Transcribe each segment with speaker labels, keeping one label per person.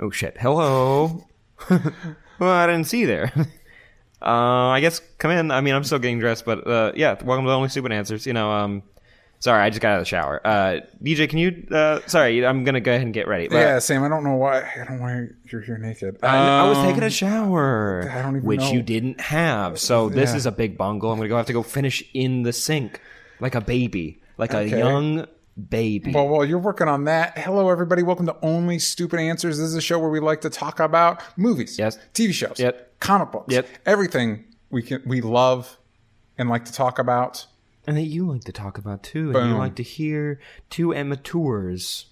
Speaker 1: Oh shit! Hello. well, I didn't see you there. Uh, I guess come in. I mean, I'm still getting dressed, but uh, yeah. Welcome to the Only Stupid Answers. You know, um, sorry, I just got out of the shower. Uh, DJ, can you? Uh, sorry, I'm gonna go ahead and get ready. But,
Speaker 2: Yeah, Sam. I don't know why. I don't know why you're here naked.
Speaker 1: I, I was
Speaker 2: Um,
Speaker 1: taking a shower,
Speaker 2: I don't even
Speaker 1: which
Speaker 2: know.
Speaker 1: you didn't have. So this
Speaker 2: Yeah.
Speaker 1: is a big bungle. I'm gonna go have to go finish in the sink like a baby, like
Speaker 2: Okay.
Speaker 1: a young baby.
Speaker 2: Well, while you're working on that, hello everybody. Welcome to Only Stupid Answers. This is a show where we like to talk about movies,
Speaker 1: Yes.
Speaker 2: TV shows,
Speaker 1: Yep.
Speaker 2: comic books,
Speaker 1: Yep.
Speaker 2: everything we can we love and like to talk about.
Speaker 1: and that you like to talk about too, and you like to hear two amateurs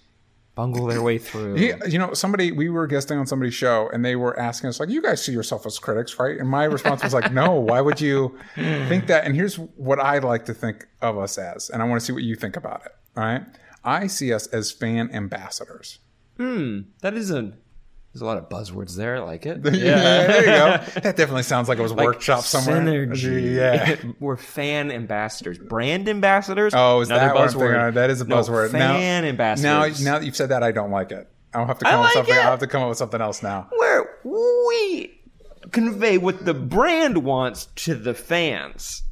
Speaker 1: bungle their way through.
Speaker 2: Yeah, you know, somebody we were guesting on somebody's show, and they were asking us like, "You guys see yourself as critics, right?" And my response was like, "No. Why would you think that?" And here's what I like to think of us as, and I want to see what you think about it. All right, I see us as fan ambassadors. Hmm.
Speaker 1: That is a there's a lot of buzzwords there. I like it.
Speaker 2: Yeah, there you go. That definitely sounds like it was workshop somewhere.
Speaker 1: Synergy.
Speaker 2: Yeah.
Speaker 1: We're fan ambassadors, brand ambassadors.
Speaker 2: Oh, is that
Speaker 1: buzzword?
Speaker 2: That is a
Speaker 1: No,
Speaker 2: buzzword.
Speaker 1: fan
Speaker 2: now,
Speaker 1: ambassadors.
Speaker 2: Now, now that you've said that, I don't like it. I'll have to
Speaker 1: I
Speaker 2: come up with
Speaker 1: like
Speaker 2: something.
Speaker 1: it.
Speaker 2: I'll have to come up with something else now.
Speaker 1: where we convey what the brand wants to the fans.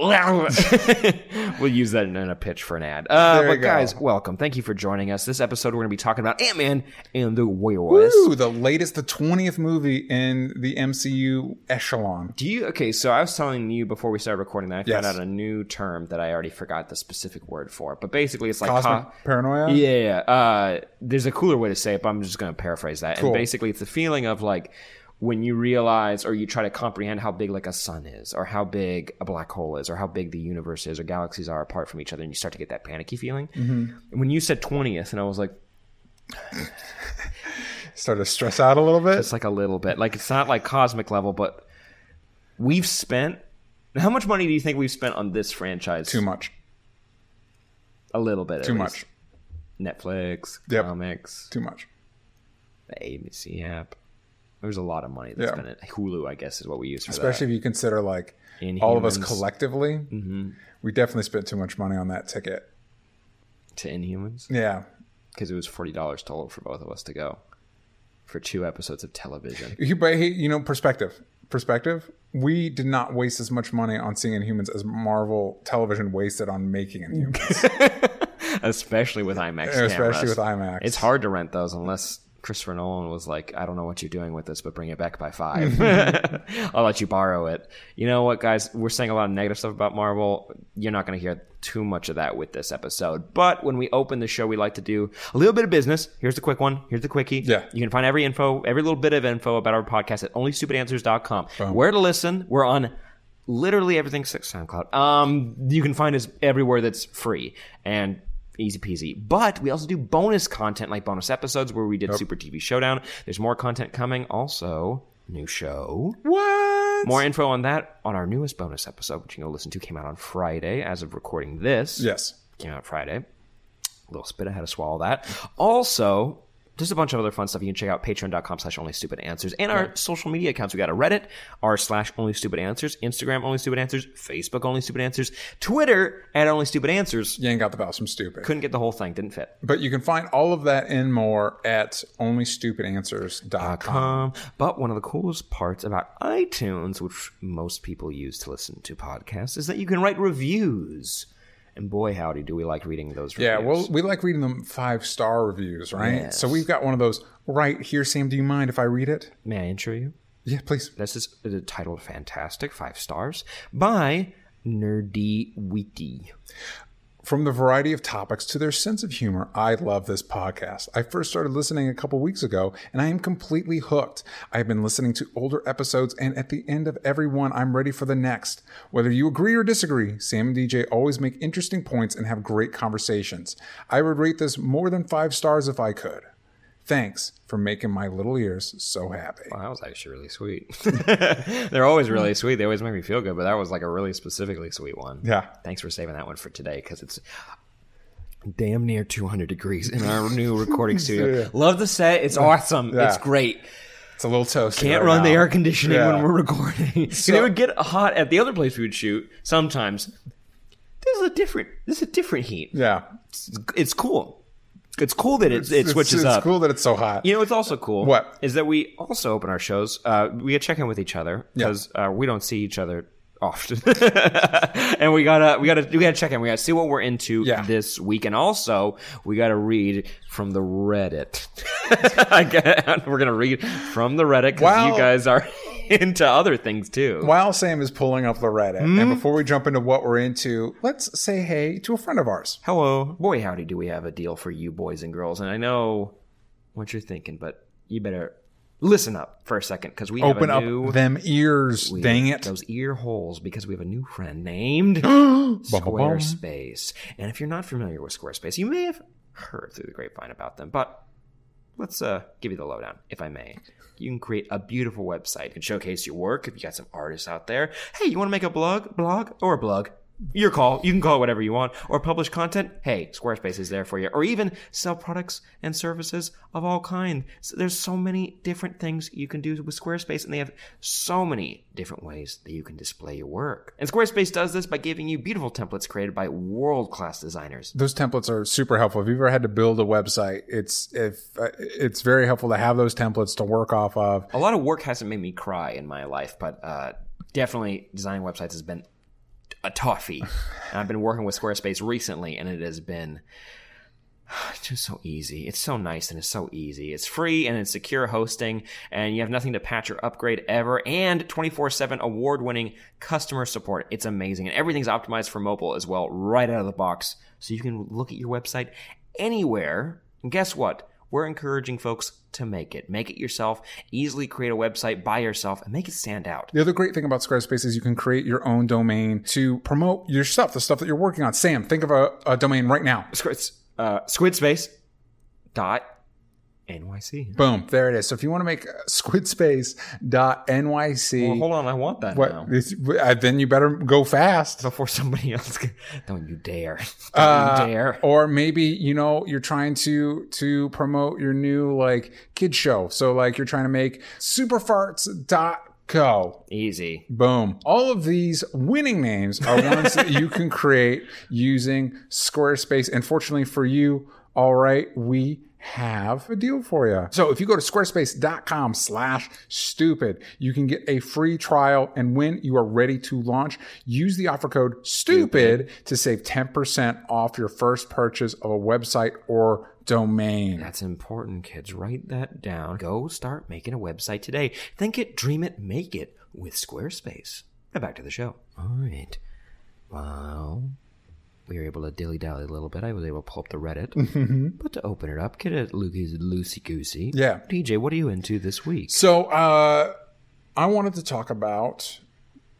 Speaker 1: we'll use that in a pitch for an ad. Uh, but guys,
Speaker 2: go.
Speaker 1: welcome. Thank you for joining us. This episode, we're going to be talking about Ant Man and the Wasp.
Speaker 2: Ooh, the latest, the twentieth movie in the MCU echelon.
Speaker 1: Do you okay? So I was telling you before we started recording that I
Speaker 2: Yes.
Speaker 1: found out a new term that I already forgot the specific word for, but basically it's like
Speaker 2: Cosmic
Speaker 1: co-
Speaker 2: paranoia.
Speaker 1: Yeah, yeah. Uh, there's a cooler way to say it, but I'm just going to paraphrase that.
Speaker 2: Cool.
Speaker 1: And basically, it's the feeling of like when you realize or you try to comprehend how big like a sun is, or how big a black hole is, or how big the universe is, or galaxies are apart from each other, and you start to get that panicky feeling.
Speaker 2: Mm-hmm.
Speaker 1: When you said twentieth, and I was like,
Speaker 2: start to stress out a little bit.
Speaker 1: it's like a little bit, like it's not like cosmic level, but we've spent. How much money do you think we've spent on this franchise?
Speaker 2: Too much.
Speaker 1: A little bit.
Speaker 2: Too much.
Speaker 1: Netflix,
Speaker 2: Yep.
Speaker 1: comics,
Speaker 2: Too much.
Speaker 1: the ABC app. There's a lot of money that's
Speaker 2: Yeah.
Speaker 1: been it. Hulu, I guess, is what we use for
Speaker 2: Especially if you consider like
Speaker 1: Inhumans.
Speaker 2: all of us collectively,
Speaker 1: Mm-hmm.
Speaker 2: we definitely spent too much money on that ticket.
Speaker 1: to Inhumans
Speaker 2: Yeah.
Speaker 1: because it was forty dollars total for both of us to go for two episodes of television.
Speaker 2: You, but hey, you know, perspective. Perspective. We did not waste as much money on seeing Inhumans as Marvel Television wasted on making Inhumans.
Speaker 1: especially with IMAX
Speaker 2: Especially
Speaker 1: cameras.
Speaker 2: with IMAX.
Speaker 1: It's hard to rent those unless Christopher Nolan was like, "I don't know what you're doing with this, but bring it back by five. I'll let you borrow it." You know what, guys? We're saying a lot of negative stuff about Marvel. You're not going to hear too much of that with this episode. But when we open the show, we like to do a little bit of business. Here's the quick one. Here's the quickie.
Speaker 2: Yeah.
Speaker 1: You can find every info, every little bit of info about our podcast at onlystupidanswers.com. Where to listen? We're on literally everything SoundCloud. Um, you can find us everywhere that's free and easy peasy. But we also do bonus content like bonus episodes where we did Super TV Showdown. There's more content coming. Also, new show.
Speaker 2: what?
Speaker 1: More info on that on our newest bonus episode, which you can go listen to, came out on Friday as of recording this
Speaker 2: Yes.
Speaker 1: came out Friday. A little spit, I had to swallow that. Also, just a bunch of other fun stuff. You can check out patreon.com slash only stupid answers and our social media accounts. We got a Reddit, r slash only stupid answers, Instagram only stupid answers, Facebook only stupid answers, Twitter at only stupid answers.
Speaker 2: You ain't got the bells from stupid.
Speaker 1: Couldn't get the whole thing, didn't fit.
Speaker 2: But you can find all of that and more at only onlystupidanswers.com.
Speaker 1: Um, but one of the coolest parts about iTunes, which most people use to listen to podcasts, is that you can write reviews. And boy, howdy, do we like reading those reviews.
Speaker 2: Yeah, well, we like reading them five star reviews, right?
Speaker 1: Yes.
Speaker 2: So we've got one of those right here, Sam. Do you mind if I read it?
Speaker 1: May I intro you?
Speaker 2: Yeah, please.
Speaker 1: This is titled Fantastic, five stars, by Nerdy Wiki.
Speaker 2: From the variety of topics to their sense of humor, I love this podcast. I first started listening a couple weeks ago, and I am completely hooked. I have been listening to older episodes, and at the end of every one, I'm ready for the next. Whether you agree or disagree, Sam and DJ always make interesting points and have great conversations. I would rate this more than five stars if I could. Thanks for making my little ears so happy.
Speaker 1: Wow, that was actually really sweet. They're always really sweet. They always make me feel good, but that was like a really specifically sweet one.
Speaker 2: Yeah.
Speaker 1: Thanks for saving that one for today because it's damn near 200 degrees in our new recording studio. Love the set. It's awesome.
Speaker 2: Yeah.
Speaker 1: It's great.
Speaker 2: It's a little toasty.
Speaker 1: Can't
Speaker 2: right
Speaker 1: run the air conditioning
Speaker 2: Yeah.
Speaker 1: when we're recording.
Speaker 2: So-
Speaker 1: it would get hot at the other place we would shoot sometimes. This is a different. This is a different heat.
Speaker 2: Yeah.
Speaker 1: It's, it's cool. It's cool that it, it switches
Speaker 2: it's,
Speaker 1: up.
Speaker 2: It's cool that it's so hot.
Speaker 1: You know, it's also cool.
Speaker 2: What?
Speaker 1: is that we also open our shows? Uh, we get check in with each other because uh, we don't see each other often, and we gotta we gotta we gotta check in. We gotta see what we're into
Speaker 2: Yeah.
Speaker 1: this week, and also we gotta read from the Reddit. We're gonna read from the Reddit because
Speaker 2: Wow.
Speaker 1: you guys are into other things too.
Speaker 2: While Sam is pulling up the Reddit,
Speaker 1: Hmm?
Speaker 2: and before we jump into what we're into, let's say hey to a friend of ours.
Speaker 1: Hello, boy, howdy, do we have a deal for you boys and girls? And I know what you're thinking, but you better listen up for a second because we
Speaker 2: Open
Speaker 1: have
Speaker 2: up
Speaker 1: new
Speaker 2: them ears,
Speaker 1: we-
Speaker 2: dang it.
Speaker 1: those ear holes because we have a new friend named. Squarespace. And if you're not familiar with Squarespace, you may have heard through the grapevine about them, but let's uh, give you the lowdown, if I may. You can create a beautiful website. and showcase your work if you got some artists out there. Hey, you want to make a blog, blog, or a blog? Your call. You can call it whatever you want. Or publish content. Hey, Squarespace is there for you. Or even sell products and services of all kind. So there's so many different things you can do with Squarespace, and they have so many different ways that you can display your work. And Squarespace does this by giving you beautiful templates created by world-class designers.
Speaker 2: Those templates are super helpful. If you've ever had to build a website, it's if uh, it's very helpful to have those templates to work off of.
Speaker 1: a lot of work hasn't made me cry in my life, but uh, definitely designing websites has been a toffee. I've been working with Squarespace recently, and it has been just so easy. It's so nice and it's so easy. It's free and it's secure hosting, and you have nothing to patch or upgrade ever, and 24 7 award winning customer support. It's amazing. And everything's optimized for mobile as well, right out of the box. So you can look at your website anywhere. And guess what? We're encouraging folks to make it. Make it yourself. Easily create a website by yourself and make it stand out.
Speaker 2: The other great thing about Squarespace is you can create your own domain to promote your stuff, the stuff that you're working on. Sam, think of a, a domain right now.
Speaker 1: Squid, uh, Squidspace dot NYC.
Speaker 2: Boom, there it is. So if you want to make squidspace.nyc,
Speaker 1: Well, hold on, I want that
Speaker 2: what,
Speaker 1: now.
Speaker 2: it's- uh, then you better go fast.
Speaker 1: Before somebody else, can- don't you dare! Don't
Speaker 2: Uh,
Speaker 1: you dare!
Speaker 2: Or maybe you know you're trying to to promote your new like kid show. So like you're trying to make superfarts.co.
Speaker 1: Easy.
Speaker 2: Boom. All of these winning names are ones that you can create using Squarespace. And fortunately for you, all right, we have a deal for you. So if you go to squarespace.com slash stupid, you can get a free trial. And when you are ready to launch, use the offer code stupid to save 10% off your first purchase of a website or domain.
Speaker 1: That's important, kids. Write that down. Go start making a website today. Think it, dream it, make it with Squarespace. Now back to the show. All right. Well, we were able to dilly dally a little bit. I was able to pull up the Reddit. But to open it up, get it loosey goosey.
Speaker 2: Yeah.
Speaker 1: DJ, what are you into this week?
Speaker 2: So uh, I wanted to talk about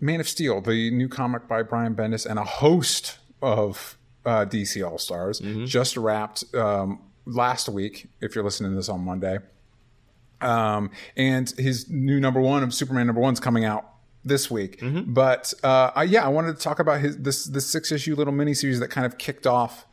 Speaker 2: Man of Steel, the new comic by Brian Bendis and a host of uh, DC All Stars, just wrapped um, last week. If you're listening to this on Monday, um, and his new number one of Superman number one's coming out this week. But uh, I, yeah, I wanted to talk about his this this six issue little mini series that kind of kicked off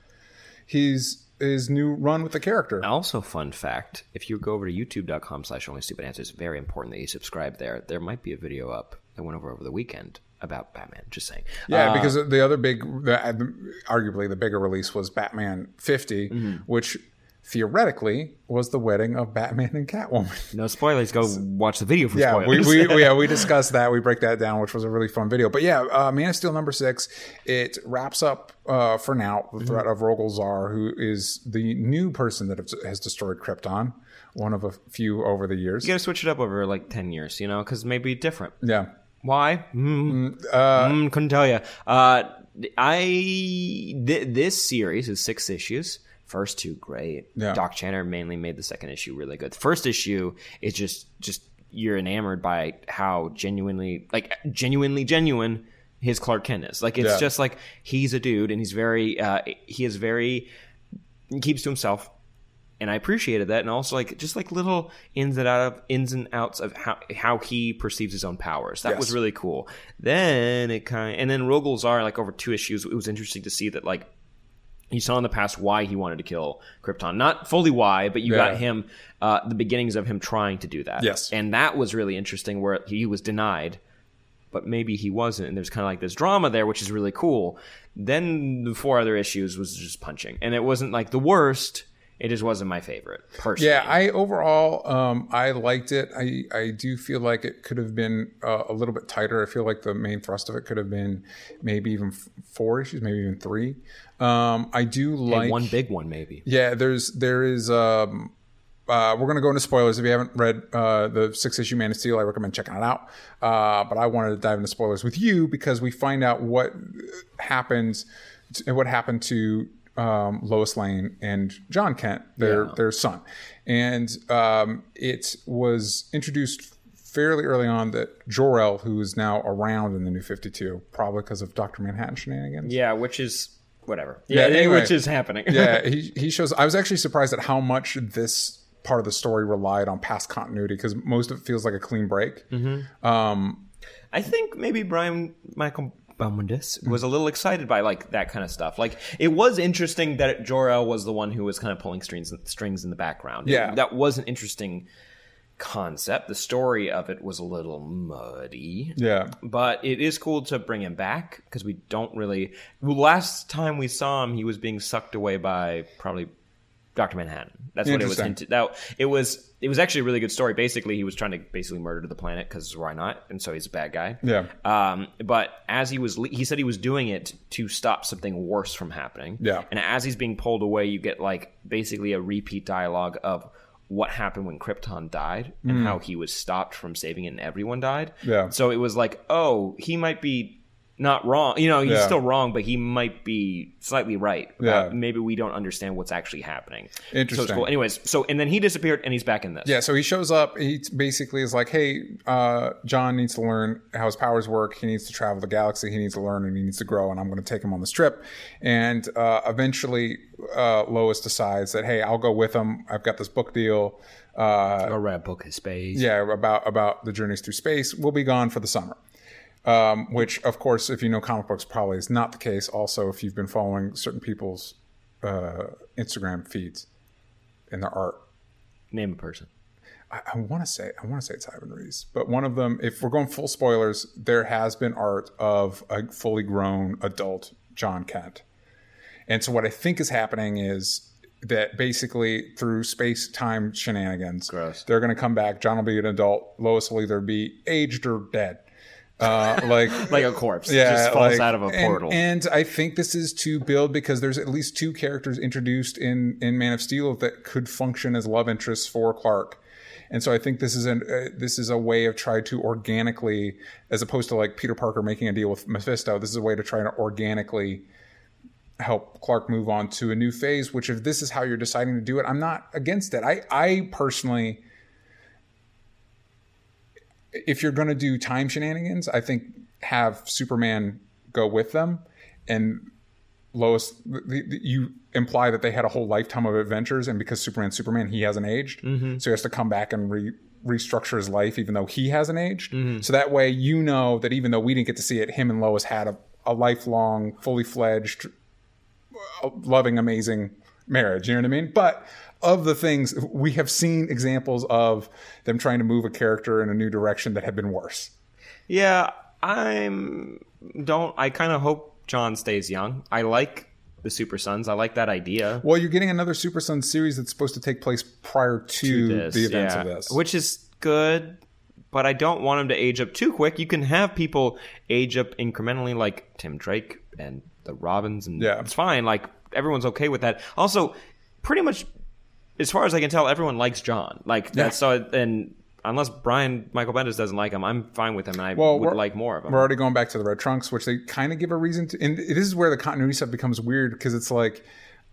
Speaker 2: his his new run with the character.
Speaker 1: Also, fun fact: if you go over to youtube.com slash only stupid answers, very important that you subscribe there. There might be a video up that went over over the weekend about Batman. Just saying.
Speaker 2: Yeah,
Speaker 1: Uh,
Speaker 2: because the other big, the, arguably the bigger release was Batman 50,
Speaker 1: Mm-hmm.
Speaker 2: which theoretically was the wedding of Batman and Catwoman.
Speaker 1: no spoilers. Go watch the video for
Speaker 2: Yeah, we,
Speaker 1: spoilers.
Speaker 2: we, we, yeah, we discussed that. We break that down, which was a really fun video. But yeah, uh, Man of Steel number six, it wraps up uh, for now the threat of Rogol Zar, who is the new person that has destroyed Krypton, one of a few over the years.
Speaker 1: you got to switch it up over like ten years, you know, because maybe different.
Speaker 2: Yeah.
Speaker 1: Why? Mm, mm, couldn't tell you. Uh, I th- this series is six issues. First two great.
Speaker 2: Yeah.
Speaker 1: Doc Shaner mainly made the second issue really good. The first issue is just just you're enamored by how genuinely like genuinely genuine his Clark Kent is. Like it's
Speaker 2: Yeah.
Speaker 1: just like he's a dude and he's very uh, he is very he keeps to himself and I appreciated that, and also like just like little ins and out of ins and outs of how how he perceives his own powers. That was really cool. Then it kind of, and then Rogol Zar like over two issues. It was interesting to see that like you saw in the past why he wanted to kill Krypton. Not fully why, but you
Speaker 2: Yeah.
Speaker 1: got him uh, the beginnings of him trying to do that.
Speaker 2: Yes.
Speaker 1: and that was really interesting where he was denied but maybe he wasn't. And there's kind of like this drama there, which is really cool. Then the four other issues was just punching, and it wasn't like the worst. It just wasn't my favorite personally.
Speaker 2: Yeah, I overall um, I liked it. I I do feel like it could have been uh, a little bit tighter. I feel like the main thrust of it could have been maybe even f- four issues, maybe even three. Um, I do like
Speaker 1: And one big one maybe.
Speaker 2: Yeah, there's there is. Um, uh, we're gonna go into spoilers. If you haven't read uh, the six issue Man of Steel, I recommend checking it out. Uh, but I wanted to dive into spoilers with you because we find out what happens, to, what happened to um, Lois Lane and Jon Kent, their their son, and um, it was introduced fairly early on that Jor El, who is now around in the New Fifty Two, probably because of Doctor Manhattan shenanigans.
Speaker 1: Yeah, which is whatever.
Speaker 2: Yeah,
Speaker 1: Yeah,
Speaker 2: anyway.
Speaker 1: which is happening.
Speaker 2: yeah, he he shows. I was actually surprised at how much this part of the story relied on past continuity because most of it feels like a clean break.
Speaker 1: Mm-hmm.
Speaker 2: Um,
Speaker 1: I think maybe Brian Michael Bendis mm-hmm. was a little excited by like that kind of stuff. Like it was interesting that Jor El was the one who was kind of pulling strings strings in the background.
Speaker 2: Yeah.
Speaker 1: that was an interesting concept. The story of it was a little muddy.
Speaker 2: yeah,
Speaker 1: But it is cool to bring him back because we don't really. Last time we saw him, he was being sucked away by probably Doctor Manhattan. That's what it was hinted. That it was. It was actually a really good story. Basically, he was trying to basically murder the planet because why not? And so he's a bad guy.
Speaker 2: Yeah.
Speaker 1: Um, but as he was, le- he said he was doing it to stop something worse from happening.
Speaker 2: Yeah.
Speaker 1: And as he's being pulled away, you get like basically a repeat dialogue of what happened when Krypton died and how he was stopped from saving it and everyone died.
Speaker 2: Mm. Yeah.
Speaker 1: So it was like, oh, he might be not wrong. You know, he's
Speaker 2: Yeah.
Speaker 1: still wrong, but he might be slightly right.
Speaker 2: Yeah.
Speaker 1: Uh, maybe we don't understand what's actually happening. So
Speaker 2: Interesting.
Speaker 1: it's cool. Anyways, so and then he disappeared and he's back in this.
Speaker 2: yeah. So he shows up. He basically is like, "Hey, uh, Jon needs to learn how his powers work. He needs to travel the galaxy. He needs to learn and he needs to grow. And I'm going to take him on this trip." And uh, eventually, uh, Lois decides that, "Hey, I'll go with him. I've got this book deal." Uh,
Speaker 1: Or read a book of space.
Speaker 2: yeah, about about the journeys through space. We'll be gone for the summer. Um, which, of course, if you know comic books, probably is not the case. Also, if you've been following certain people's uh, Instagram feeds and their art,
Speaker 1: Name a person.
Speaker 2: I, I want to say I want to say it's Ivan Reis, but one of them. If we're going full spoilers, there has been art of a fully grown adult Jon Kent, and so what I think is happening is that basically through space time shenanigans,
Speaker 1: Gross.
Speaker 2: they're going to come back. Jon will be an adult. Lois will either be aged or dead. Uh, like
Speaker 1: Like a corpse.
Speaker 2: yeah,
Speaker 1: just falls
Speaker 2: like-
Speaker 1: out of a
Speaker 2: and-
Speaker 1: portal.
Speaker 2: And, I think this is to build because there's at least two characters introduced in in Man of Steel that could function as love interests for Clark. And so I think this is an uh, this is a way of trying to organically, as opposed to like Peter Parker making a deal with Mephisto. This is a way to try to organically help Clark move on to a new phase. Which, if this is how you're deciding to do it, I'm not against it. I I personally if you're going to do time shenanigans, I think have Superman go with them, and Lois. The, the, you imply that they had a whole lifetime of adventures, and because Superman's Superman, he hasn't aged, mm-hmm. so he has to come back and re, restructure his life, even though he hasn't aged. Mm-hmm. So that way, you know that even though we didn't get to see it, him and Lois had a, a lifelong, fully fledged, uh, loving, amazing marriage. You know what I mean? But of the things we have seen examples of them trying to move a character in a new direction that have been worse.
Speaker 1: Yeah, I'm don't I kind of hope Jon stays young. I like the Super Sons. I like that idea.
Speaker 2: Well, you're getting another Super Sons series that's supposed to take place prior to,
Speaker 1: This,
Speaker 2: the events
Speaker 1: yeah.
Speaker 2: of this.
Speaker 1: which is good, but I don't want them to age up too quick. You can have people age up incrementally, like Tim Drake and the Robins, and
Speaker 2: Yeah.
Speaker 1: it's fine. Like everyone's okay with that. Also, pretty much, as far as I can tell, everyone likes Jon. Like that's so, and unless Brian Michael Bendis doesn't like him, I'm fine with him, and I
Speaker 2: Well,
Speaker 1: would like more of him.
Speaker 2: We're already going back to the Red Trunks, which they kind of give a reason to. And this is where the continuity stuff becomes weird because it's like,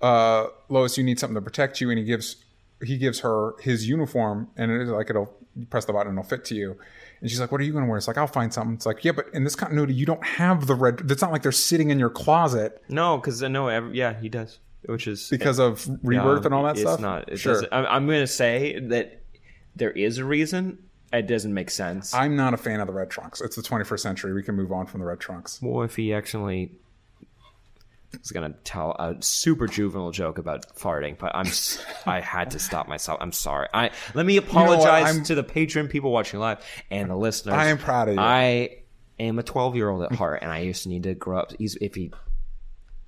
Speaker 2: uh, Lois, you need something to protect you, and he gives he gives her his uniform, and it's like it'll you press the button and it'll fit to you. And she's like, "What are you going to wear?" It's like, "I'll find something." It's like, "Yeah, but in this continuity, you don't have the red. It's not like they're sitting in your closet."
Speaker 1: No, because I know, every, yeah, he does. which is
Speaker 2: because of rebirth
Speaker 1: um,
Speaker 2: and all that
Speaker 1: it's
Speaker 2: stuff.
Speaker 1: not. It
Speaker 2: sure.
Speaker 1: I'm, I'm going to say that there is a reason. It doesn't make sense.
Speaker 2: I'm not a fan of the red trunks. It's the 21st century. We can move on from the red trunks.
Speaker 1: Well, if he actually was gonna tell a super juvenile joke about farting, but I'm I had to stop myself. I'm sorry. I let me apologize
Speaker 2: I'm-
Speaker 1: to the patron people watching live and the listeners.
Speaker 2: I am proud of you.
Speaker 1: I am a 12 year old at heart, and I used to need to grow up. If he.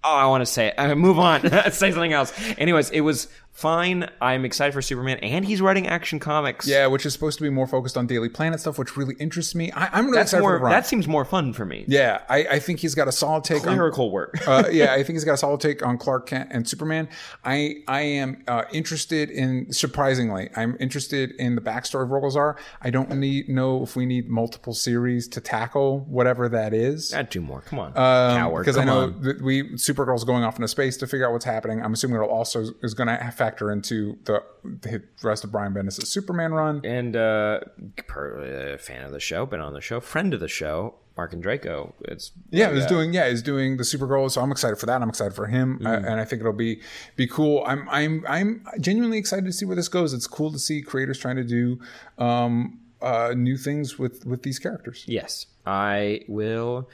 Speaker 1: Oh, I want to say it. Move on. say something else. Anyways, it was fine. I'm excited for Superman, and he's writing action comics.
Speaker 2: Yeah, which is supposed to be more focused on Daily Planet stuff, which really interests me. I, I'm really
Speaker 1: that's
Speaker 2: excited
Speaker 1: more.
Speaker 2: the run.
Speaker 1: That seems more fun for me.
Speaker 2: yeah, I, I think he's got a solid take on
Speaker 1: Clerical work.
Speaker 2: uh, yeah, I think he's got a solid take on Clark Kent and Superman. I I am uh, interested in surprisingly, I'm interested in the backstory of Rogol Zar. I don't need know if we need multiple series to tackle whatever that is.
Speaker 1: Add two more. Come on, coward.
Speaker 2: Because I know
Speaker 1: on.
Speaker 2: that we Supergirl's going off into space to figure out what's happening. I'm assuming it'll also is going to factor into the, the rest of Brian Bendis' Superman run.
Speaker 1: and uh, per, uh, fan of the show, been on the show, friend of the show, Marc Andreyko. It's
Speaker 2: Yeah, he's doing. Yeah, he's doing the Supergirl. So I'm excited for that. I'm excited for him, uh, and I think it'll be be cool. I'm I'm I'm genuinely excited to see where this goes. It's cool to see creators trying to do um, uh, new things with with these characters.
Speaker 1: yes. I will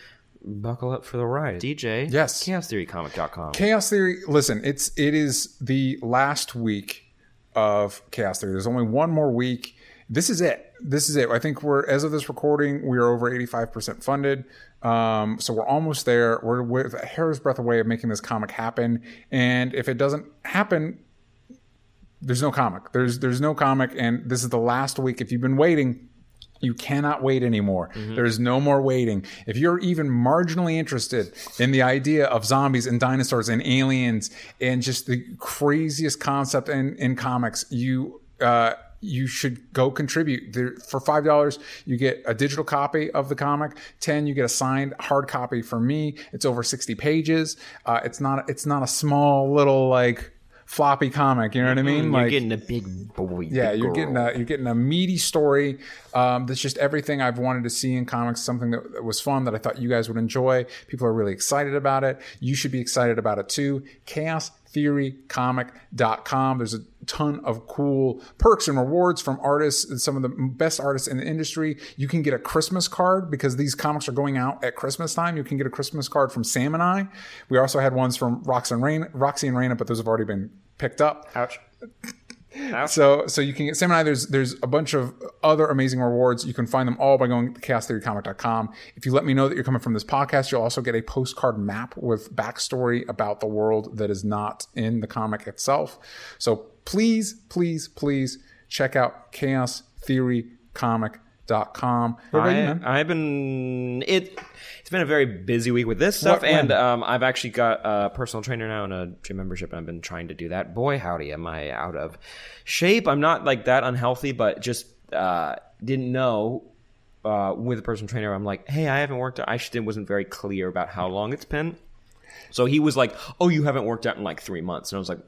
Speaker 1: buckle up for the ride. DJ,
Speaker 2: Yes.
Speaker 1: ChaosTheoryComic.com.
Speaker 2: Chaos Theory. Listen, it's it is the last week of Chaos Theory. There's only one more week. This is it. This is it. I think we're as of this recording, we are over 85% funded. Um, so we're almost there. We're with a hair's breadth away of making this comic happen. And if it doesn't happen, there's no comic. There's there's no comic, and this is the last week. If you've been waiting, you cannot wait anymore. There's no more waiting. If you're even marginally interested in the idea of zombies and dinosaurs and aliens and just the craziest concept in, in comics, you uh, you should go contribute. There, for five dollars, you get a digital copy of the comic. Ten, you get a signed hard copy from me. It's over sixty pages. Uh, it's not it's not a small little like floppy comic. You know what I mean?
Speaker 1: You're
Speaker 2: like
Speaker 1: getting a big boy.
Speaker 2: yeah,
Speaker 1: big
Speaker 2: you're
Speaker 1: girl.
Speaker 2: getting a you're getting a meaty story. Um, that's just everything I've wanted to see in comics. Something that, that was fun that I thought you guys would enjoy. People are really excited about it. You should be excited about it too. ChaosTheoryComic.com. There's a ton of cool perks and rewards from artists and some of the best artists in the industry. You can get a Christmas card because these comics are going out at Christmas time. You can get a Christmas card from Sam and I. We also had ones from Roxy and Raina, Roxy and Raina, but those have already been picked up.
Speaker 1: Ouch.
Speaker 2: So so you can get Sam and I. There's there's a bunch of other amazing rewards. You can find them all by going to chaostheorycomic.com. If you let me know that you're coming from this podcast, you'll also get a postcard map with backstory about the world that is not in the comic itself. So please, please, please check out Chaos Theory What about com.
Speaker 1: I,
Speaker 2: man?
Speaker 1: I've been it. It's been a very busy week with this stuff,
Speaker 2: What-
Speaker 1: and um, I've actually got a personal trainer now and a gym membership, and I've been trying to do that. Boy, howdy, am I out of shape? I'm not like that unhealthy, but just uh, didn't know. Uh, with a personal trainer, I'm like, hey, I haven't worked out. I just wasn't very clear about how long it's been. So he was like, "Oh, you haven't worked out in like three months," and I was like,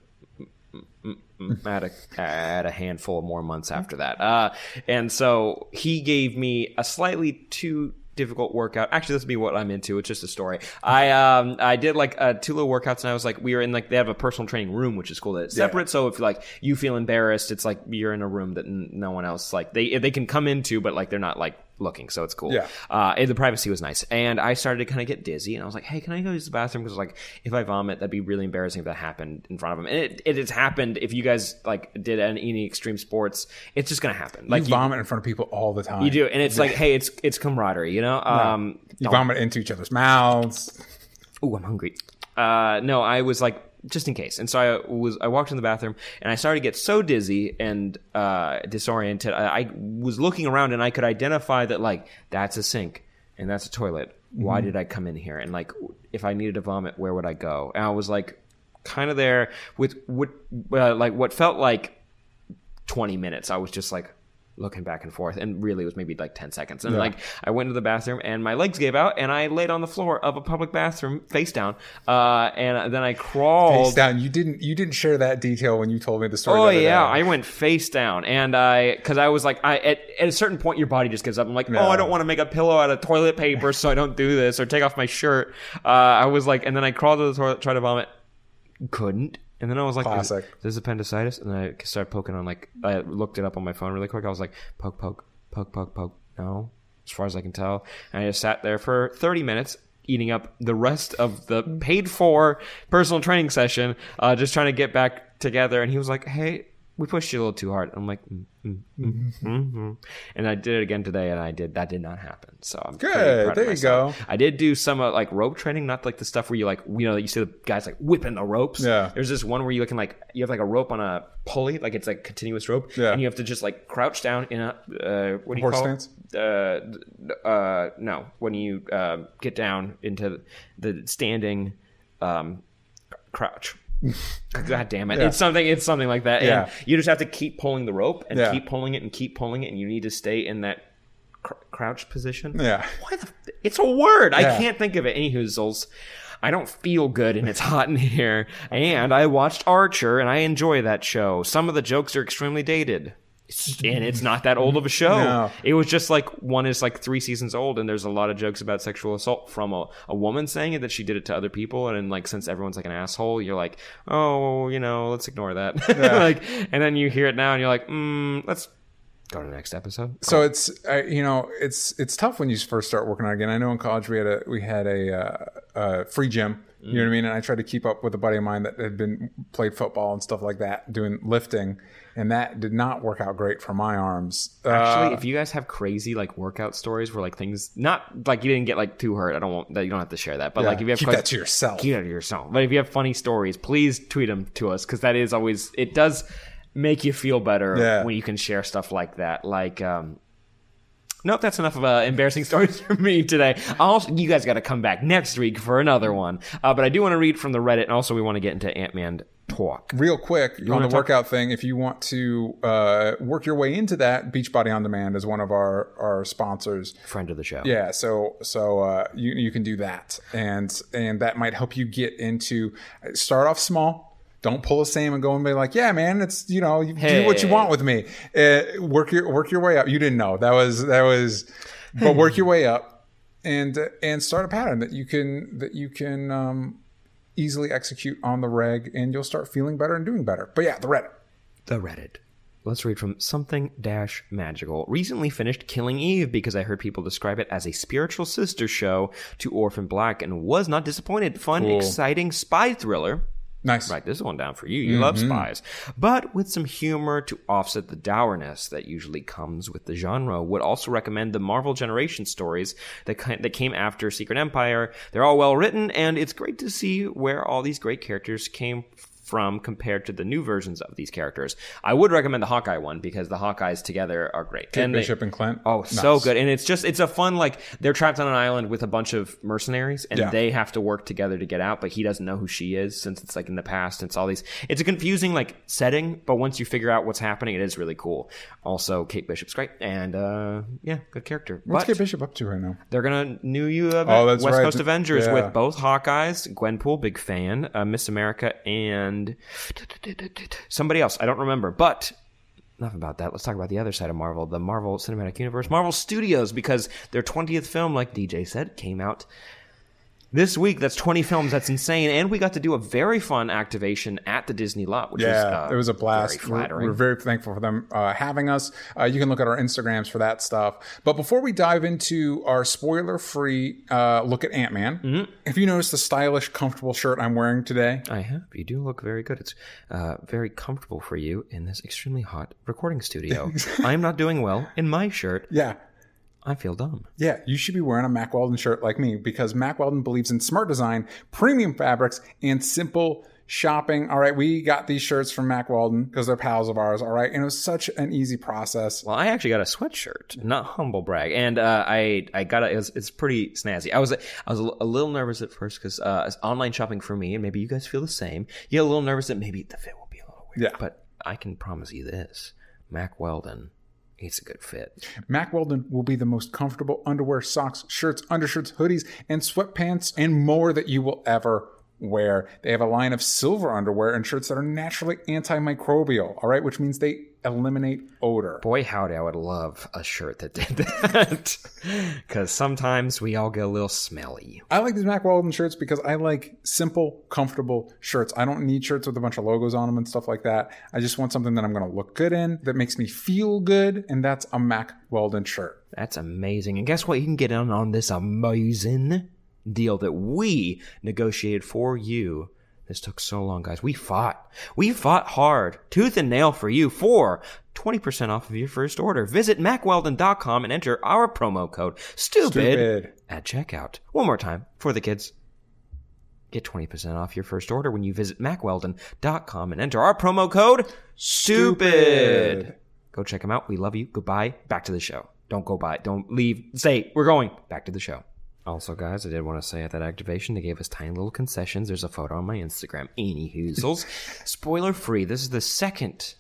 Speaker 1: I had a, had a handful of more months after that. Uh, and so he gave me a slightly too difficult workout. Actually, this would be what I'm into. It's just a story. I um I did like uh, two little workouts, and I was like, we were in like they have a personal training room, which is cool that it's separate. So if like you feel embarrassed, it's like you're in a room that n- no one else like they they can come into, but like they're not like looking, so it's cool.
Speaker 2: Yeah.
Speaker 1: Uh, and the privacy was nice, and I started to kind of get dizzy, and I was like, "Hey, can I go use the bathroom?" Because like, if I vomit, that'd be really embarrassing if that happened in front of him. And it, it has happened. If you guys like did any, any extreme sports, it's just gonna happen. Like
Speaker 2: you
Speaker 1: you,
Speaker 2: vomit in front of people all the time.
Speaker 1: you do, and it's like, hey, it's it's camaraderie, you know. Um,
Speaker 2: You vomit into each other's mouths.
Speaker 1: Ooh, I'm hungry. Uh, no, I was like, just in case. And so I was, I walked in the bathroom and I started to get so dizzy and, uh, disoriented. I, I was looking around and I could identify that like, that's a sink and that's a toilet. Why did I come in here? And like, if I needed to vomit, where would I go? And I was like, kind of there with what, uh, like what felt like 20 minutes. I was just like, looking back and forth and really it was maybe like 10 seconds and like i went to the bathroom and my legs gave out and i laid on the floor of a public bathroom face down uh, and then i crawled
Speaker 2: Face down. You didn't. You didn't share that detail when you told me the story.
Speaker 1: Oh
Speaker 2: the
Speaker 1: yeah,
Speaker 2: day.
Speaker 1: I went face down, and I because I was like, I at, at a certain point, your body just gives up. I'm like, oh, I don't want to make a pillow out of toilet paper, so I don't do this or take off my shirt. Uh, I was like, and then I crawled to the toilet, tried to vomit, couldn't. And then I was like,
Speaker 2: Classic.
Speaker 1: Is this appendicitis? And then I started poking on like I looked it up on my phone really quick. I was like, poke, poke, poke, poke, poke. No, as far as I can tell. And I just sat there for 30 minutes eating up the rest of the paid for personal training session, uh, just trying to get back together. And he was like, Hey, we pushed you a little too hard. I'm like, mm, mm, mm, mm, mm. and I did it again today, and I did that did not happen. So I'm
Speaker 2: Good. There you go.
Speaker 1: I did do some uh, like rope training, not like the stuff where you like you know you see the guys like whipping the ropes.
Speaker 2: Yeah.
Speaker 1: There's this one where you can like you have like a rope on a pulley, like it's like continuous rope,
Speaker 2: Yeah.
Speaker 1: and you have to just like crouch down in a uh, what do you
Speaker 2: Horse
Speaker 1: call
Speaker 2: stance?
Speaker 1: it? Uh, uh, no, when you uh, get down into the standing um, crouch. God damn it!
Speaker 2: Yeah.
Speaker 1: It's something. It's something like that.
Speaker 2: Yeah.
Speaker 1: And you just have to keep pulling the rope and
Speaker 2: Yeah.
Speaker 1: keep pulling it and keep pulling it, and you need to stay in that cr- crouch position.
Speaker 2: Yeah.
Speaker 1: Why the? It's a word.
Speaker 2: Yeah.
Speaker 1: I can't think of it. Anywhoozles. I don't feel good and it's hot in here. And I watched Archer and I enjoy that show. Some of the jokes are extremely dated. And it's not that old of a show.
Speaker 2: No.
Speaker 1: It was just like one is like three seasons old, and there's a lot of jokes about sexual assault from a, a woman saying it that she did it to other people, and then like since everyone's like an asshole, you're like, oh, you know, let's ignore that. like, and then you hear it now, and you're like, mm, let's go to the next episode.
Speaker 2: So it's uh, you know it's it's tough when you first start working out again. I know in college we had a we had a, uh, uh free gym. You know what I mean? And I tried to keep up with a buddy of mine that had been played football and stuff like that, doing lifting, and that did not work out great for my arms. Uh,
Speaker 1: Actually, if you guys have crazy like workout stories where like things not like you didn't get like too hurt, I don't want that you don't have to share that. But
Speaker 2: Yeah,
Speaker 1: like if you have
Speaker 2: keep
Speaker 1: quite-
Speaker 2: that to yourself.
Speaker 1: keep that to yourself. But if you have funny stories, please tweet them to us because that is always it does make you feel better
Speaker 2: Yeah.
Speaker 1: when you can share stuff like that. Like um Nope, that's enough of uh, embarrassing stories for me today. Also, you guys got to come back next week for another one. Uh, but I do want to read from the Reddit, and also we want to get into Ant Man talk.
Speaker 2: real quick on the
Speaker 1: talk-
Speaker 2: workout thing, if you want to uh, work your way into that, Beachbody on Demand is one of our our sponsors.
Speaker 1: Friend of the show.
Speaker 2: Yeah, so so uh, you you can do that, and and that might help you get into start off small. Don't pull a same and go and be like, yeah, man, it's you know, you do what you want with me. Uh, work your work your way up. You didn't know that was that was, but work your way up and and start a pattern that you can that you can um, easily execute on the reg, and you'll start feeling better and doing better. But yeah, the Reddit.
Speaker 1: the Reddit. Let's read from something dash magical. Recently finished Killing Eve because I heard people describe it as a spiritual sister show to Orphan Black and was not disappointed. Fun, exciting spy thriller.
Speaker 2: Nice.
Speaker 1: Write this one down for you. You love mm-hmm. spies. But with some humor to offset the dourness that usually comes with the genre. Would also recommend the Marvel Generation stories that, that came after Secret Empire. They're all well written, and it's great to see where all these great characters came from compared to the new versions of these characters. I would recommend the Hawkeye one because the Hawkeyes together are great.
Speaker 2: Kate
Speaker 1: and they-
Speaker 2: Bishop and Clint.
Speaker 1: Oh, so good. And it's just it's a fun like they're trapped on an island with a bunch of mercenaries and
Speaker 2: Yeah.
Speaker 1: they have to work together to get out, but he doesn't know who she is since it's like in the past. It's all these it's a confusing like setting, but once you figure out what's happening, it is really cool. Also, Kate Bishop's great and uh yeah, good character.
Speaker 2: What's
Speaker 1: but
Speaker 2: Kate Bishop up to right now?
Speaker 1: they're gonna new you
Speaker 2: Oh,
Speaker 1: West
Speaker 2: right.
Speaker 1: Coast Avengers
Speaker 2: Yeah.
Speaker 1: with both Hawkeyes, Gwenpool, big fan, uh, Miss America, and somebody else. I don't remember, but enough about that. Let's talk about the other side of Marvel, the Marvel Cinematic Universe, Marvel Studios, because their 20th film, like DJ said, came out this week. That's 20 films. That's insane. And we got to do a very fun activation at the Disney lot, which
Speaker 2: Yeah,
Speaker 1: was uh,
Speaker 2: it was a blast.
Speaker 1: Very
Speaker 2: We're, we're very thankful for them uh, having us. Uh, you can look at our Instagrams for that stuff. But before we dive into our spoiler-free uh, look at Ant Man,
Speaker 1: Mm-hmm.
Speaker 2: have you noticed the stylish, comfortable shirt I'm wearing today?
Speaker 1: I have. You do look very good. It's uh, very comfortable for you in this extremely hot recording studio. I am not doing well in my shirt.
Speaker 2: Yeah.
Speaker 1: I feel dumb.
Speaker 2: Yeah, you should be wearing a Mack Weldon shirt like me because Mack Weldon believes in smart design, premium fabrics, and simple shopping. All right, we got these shirts from Mack Weldon because they're pals of ours. All right, and it was such an easy process.
Speaker 1: Well, I actually got a sweatshirt, not humble brag, and uh, I I got it. It's, it's pretty snazzy. I was I was a, a little nervous at first because uh, it's online shopping for me, and maybe you guys feel the same. You get a little nervous that maybe the fit will be a little weird.
Speaker 2: Yeah.
Speaker 1: but I can promise you this: Mack Weldon, it's a good fit.
Speaker 2: Mack Weldon will be the most comfortable underwear, socks, shirts, undershirts, hoodies, and sweatpants and more that you will ever wear. They have a line of silver underwear and shirts that are naturally antimicrobial, all right, which means they eliminate odor.
Speaker 1: Boy, howdy, I would love a shirt that did that. Because sometimes we all get a little smelly.
Speaker 2: I like these Mack Weldon shirts because I like simple, comfortable shirts. I don't need shirts with a bunch of logos on them and stuff like that. I just want something that I'm going to look good in, that makes me feel good, and that's a Mack Weldon shirt.
Speaker 1: That's amazing. And guess what? You can get in on this amazing deal that we negotiated for you. This took so long, guys. We fought. We fought hard, tooth and nail for you for 20% off of your first order. Visit mackweldon.com and enter our promo code STUPID,
Speaker 2: Stupid.
Speaker 1: at checkout. One more time for the kids. Get 20% off your first order when you visit mackweldon.com and enter our promo code STUPID. Go check them out. We love you. Goodbye. Back to the show. Don't go by. Don't leave. Say, we're going. Back to the show. Also, guys, I did want to say at that activation, they gave us tiny little concessions. There's a photo on my Instagram. Any hoozles. Spoiler free. This is the second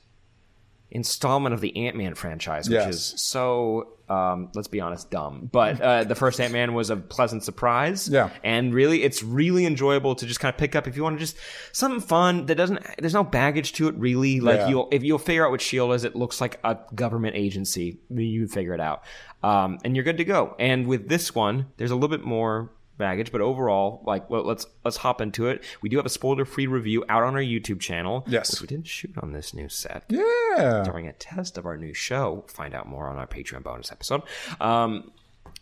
Speaker 1: installment of the Ant Man franchise, which
Speaker 2: Yes.
Speaker 1: is so, um, let's be honest, dumb. But uh, the first Ant Man was a pleasant surprise.
Speaker 2: Yeah.
Speaker 1: And really, it's really enjoyable to just kind of pick up if you want to just something fun that doesn't, there's no baggage to it really. Like
Speaker 2: Yeah.
Speaker 1: you'll, if you'll figure out what S.H.I.E.L.D. is, it looks like a government agency. You figure it out. Um, and you're good to go. And with this one, there's a little bit more baggage, but overall, like, well, let's let's hop into it. We do have a spoiler-free review out on our YouTube channel.
Speaker 2: Yes.
Speaker 1: which we didn't shoot on this new set
Speaker 2: Yeah.
Speaker 1: during a test of our new show. Find out more on our Patreon bonus episode. Um,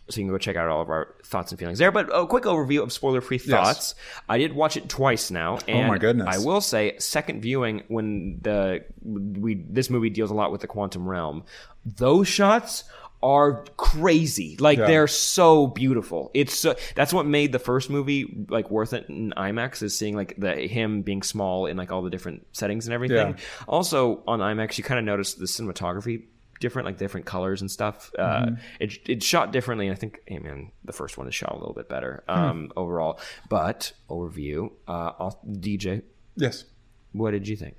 Speaker 1: so you can go check out all of our thoughts and feelings there. But a quick overview of spoiler-free thoughts. I did watch it twice now, and
Speaker 2: Oh my goodness.
Speaker 1: I will say, second viewing when the we this movie deals a lot with the quantum realm. Those shots are crazy. Like
Speaker 2: Yeah.
Speaker 1: they're so beautiful. It's so, that's what made the first movie like worth it in IMAX is seeing like the him being small in like all the different settings and everything.
Speaker 2: Yeah.
Speaker 1: Also on IMAX, you kind of notice the cinematography different, like different colors and stuff. Uh, it it's shot differently. I think, hey man, the first one is shot a little bit better um, overall. But overview, uh, I'll- DJ,
Speaker 2: Yes.
Speaker 1: What did you think?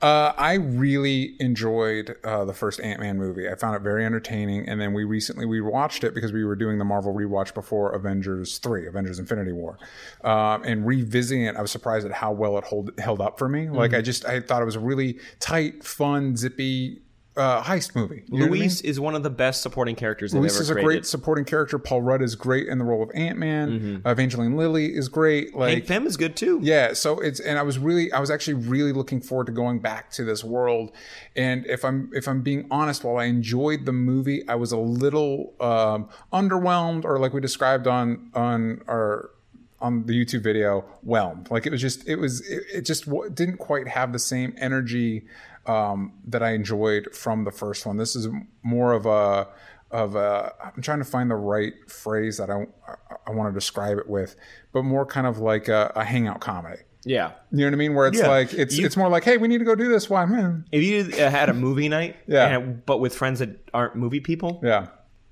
Speaker 2: Uh, I really enjoyed uh, the first Ant Man movie. I found it very entertaining, and then we recently we watched it because we were doing the Marvel rewatch before Avengers three, Avengers Infinity War, um, and revisiting it. I was surprised at how well it hold, held up for me. Like I just I thought it was a really tight, fun, zippy uh, heist movie. You what I mean?
Speaker 1: Is one of the best supporting characters
Speaker 2: Luis is a
Speaker 1: created.
Speaker 2: great supporting character. Paul Rudd is great in the role of Ant Man. Uh, Evangeline Lilly is great. Like
Speaker 1: Hank Pym is good too.
Speaker 2: yeah, so it's and I was really I was actually really looking forward to going back to this world. And if I'm if I'm being honest, while I enjoyed the movie, I was a little um, underwhelmed, or like we described on on our on the YouTube video, whelmed. Like it was just it was it, it just w- didn't quite have the same energy um, that I enjoyed from the first one. This is more of a of a I'm trying to find the right phrase that I I, I want to describe it with, but more kind of like a, a hangout comedy.
Speaker 1: Yeah.
Speaker 2: You know what I mean? Where it's
Speaker 1: Yeah.
Speaker 2: like it's
Speaker 1: You-
Speaker 2: it's more like, hey, we need to go do this. Why, man?
Speaker 1: If you uh, had a movie night,
Speaker 2: Yeah.
Speaker 1: and- but with friends that aren't movie people,
Speaker 2: Yeah,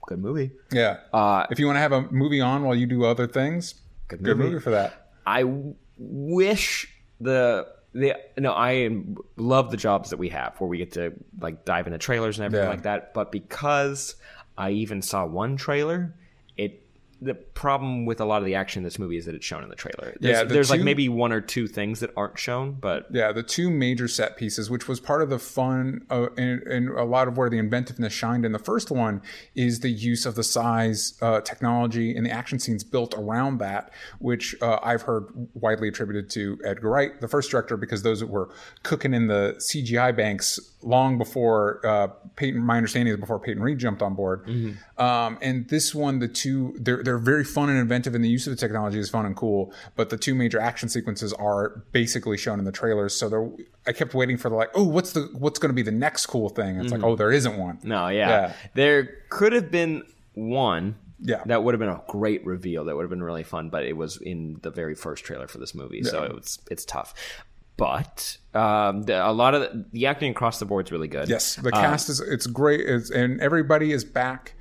Speaker 1: good movie.
Speaker 2: yeah.
Speaker 1: Uh,
Speaker 2: if you want to have a movie on while you do other things, good
Speaker 1: movie.
Speaker 2: movie, for that.
Speaker 1: I w- wish the the no, I love the jobs that we have where we get to like dive into trailers and everything
Speaker 2: Yeah.
Speaker 1: like that. But because I even saw one trailer, the problem with a lot of the action in this movie is that it's shown in the trailer. There's,
Speaker 2: Yeah, the
Speaker 1: there's like maybe one or two things that aren't shown, but
Speaker 2: Yeah, the two major set pieces, which was part of the fun uh, and, and a lot of where the inventiveness shined in the first one, is the use of the size uh, technology and the action scenes built around that, which uh, I've heard widely attributed to Edgar Wright, the first director, because those were cooking in the CGI banks long before uh, Peyton. My understanding is before Peyton Reed jumped on board. Um, and this one, the two, they're they're very fun and inventive, and the use of the technology is fun and cool. But the two major action sequences are basically shown in the trailers. So there, I kept waiting for the like, oh, what's the what's going to be the next cool thing? It's like, oh, there isn't one.
Speaker 1: no, yeah.
Speaker 2: Yeah.
Speaker 1: There could have been one.
Speaker 2: Yeah.
Speaker 1: That would have been a great reveal. That would have been really fun, but it was in the very first trailer for this movie, so it's it's tough. But um, the, a lot of the, the acting across the board is really good.
Speaker 2: Yes, the cast is it's great, it's, and everybody is back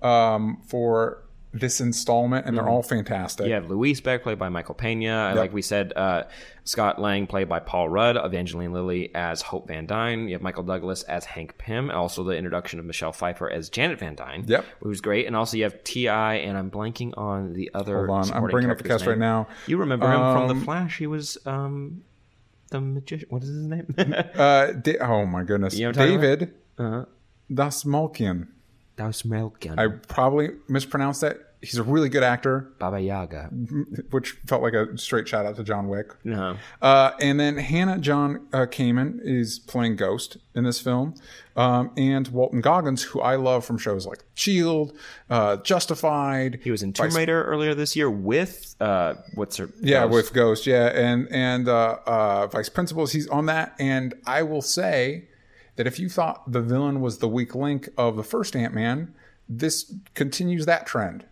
Speaker 2: um, for this installment, and they're all fantastic.
Speaker 1: You have Luis Beck played by Michael Pena. Like we said, uh, Scott Lang played by Paul Rudd. Evangeline Lilly as Hope Van Dyne. You have Michael Douglas as Hank Pym. And also the introduction of Michelle Pfeiffer as Janet Van Dyne.
Speaker 2: Yep.
Speaker 1: Who's great. And also you have T.I. and I'm blanking on the other
Speaker 2: Hold on, I'm bringing up the cast right now.
Speaker 1: You remember him from
Speaker 2: Um,
Speaker 1: The Flash. He was um, the magician. What is his name?
Speaker 2: Uh, Da- oh my goodness,
Speaker 1: You know what I'm talking
Speaker 2: David
Speaker 1: Uh-huh.
Speaker 2: Dastmalchian.
Speaker 1: Das Melken.
Speaker 2: I probably mispronounced that. He's a really good actor,
Speaker 1: Baba Yaga.
Speaker 2: which felt like a straight shout out to John Wick.
Speaker 1: No.
Speaker 2: Uh, and then Hannah John uh, Kamen is playing Ghost in this film. Um, and Walton Goggins, who I love from shows like Shield, uh, Justified.
Speaker 1: He was in Tomb Raider earlier this year with uh what's her
Speaker 2: Yeah,
Speaker 1: Ghost.
Speaker 2: with Ghost, yeah, and and uh, uh, Vice Principals, he's on that. And I will say that if you thought the villain was the weak link of the first Ant Man, this continues that trend.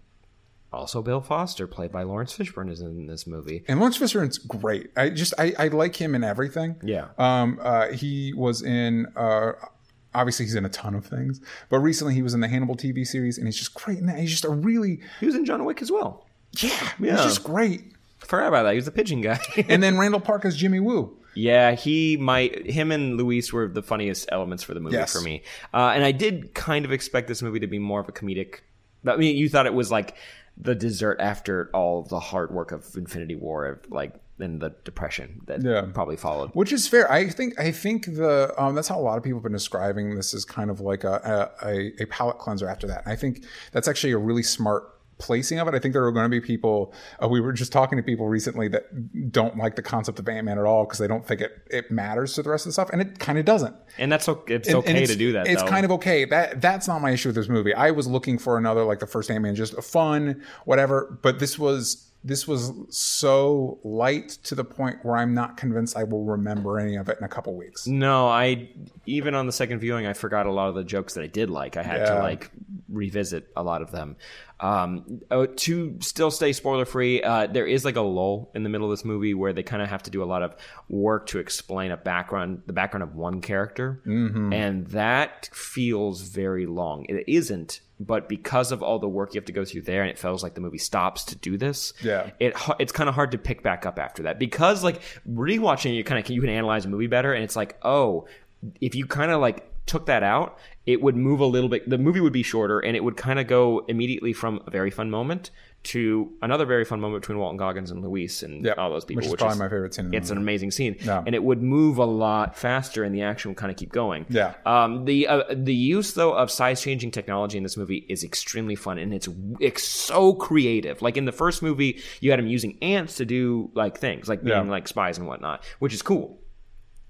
Speaker 1: Also Bill Foster, played by Laurence Fishburne, is in this movie.
Speaker 2: And Laurence Fishburne's great. I just I, I like him in everything.
Speaker 1: Yeah.
Speaker 2: Um. Uh. He was in. Uh. Obviously, he's in a ton of things, but recently he was in the Hannibal TV series, and he's just great in that. He's just a really
Speaker 1: He was in John Wick as well.
Speaker 2: yeah.
Speaker 1: Yeah.
Speaker 2: He's just great.
Speaker 1: Forgot about that. He was the pigeon guy.
Speaker 2: And then Randall Park as Jimmy Woo.
Speaker 1: Yeah, he might. Him and Luis were the funniest elements for the movie
Speaker 2: Yes.
Speaker 1: for me. Uh, and I did kind of expect this movie to be more of a comedic. I mean, you thought it was like the dessert after all the hard work of Infinity War, of like and the depression that
Speaker 2: Yeah.
Speaker 1: probably followed.
Speaker 2: which is fair. I think I think the um, that's how a lot of people have been describing this as kind of like a a, a palate cleanser. After that, and I think that's actually a really smart placing of it. I think there are going to be people. Uh, we were just talking to people recently that don't like the concept of Ant Man at all because they don't think it it matters to the rest of the stuff, and it kind of doesn't.
Speaker 1: And that's okay. It's
Speaker 2: And-
Speaker 1: okay
Speaker 2: and
Speaker 1: to do that.
Speaker 2: It's
Speaker 1: though.
Speaker 2: kind of okay. That that's not my issue with this movie. I was looking for another like the first Ant Man, just a fun whatever. But this was this was so light to the point where I'm not convinced I will remember any of it in a couple weeks.
Speaker 1: No, I even on the second viewing, I forgot a lot of the jokes that I did like. I had to like revisit a lot of them. Um, oh, to still stay spoiler free, uh, there is like a lull in the middle of this movie where they kind of have to do a lot of work to explain a background, the background of one character,
Speaker 2: Mm-hmm.
Speaker 1: and that feels very long. It isn't. But because of all the work you have to go through there, and it feels like the movie stops to do this,
Speaker 2: Yeah.
Speaker 1: it it's kind of hard to pick back up after that because like rewatching you kind of you can analyze a movie better, and it's like oh, if you kind of like took that out, it would move a little bit. The movie would be shorter, and it would kind of go immediately from a very fun moment to another very fun moment between Walton Goggins and Luis and
Speaker 2: Yep.
Speaker 1: all those people,
Speaker 2: Which is probably my favorite scene
Speaker 1: It's an amazing scene,
Speaker 2: Yeah.
Speaker 1: and it would move a lot faster, and the action would kind of keep going.
Speaker 2: Yeah.
Speaker 1: Um, the uh, the use though of size changing technology in this movie is extremely fun and it's it's so creative. Like in the first movie, you had him using ants to do like things, like being
Speaker 2: Yeah.
Speaker 1: like spies and whatnot, which is cool.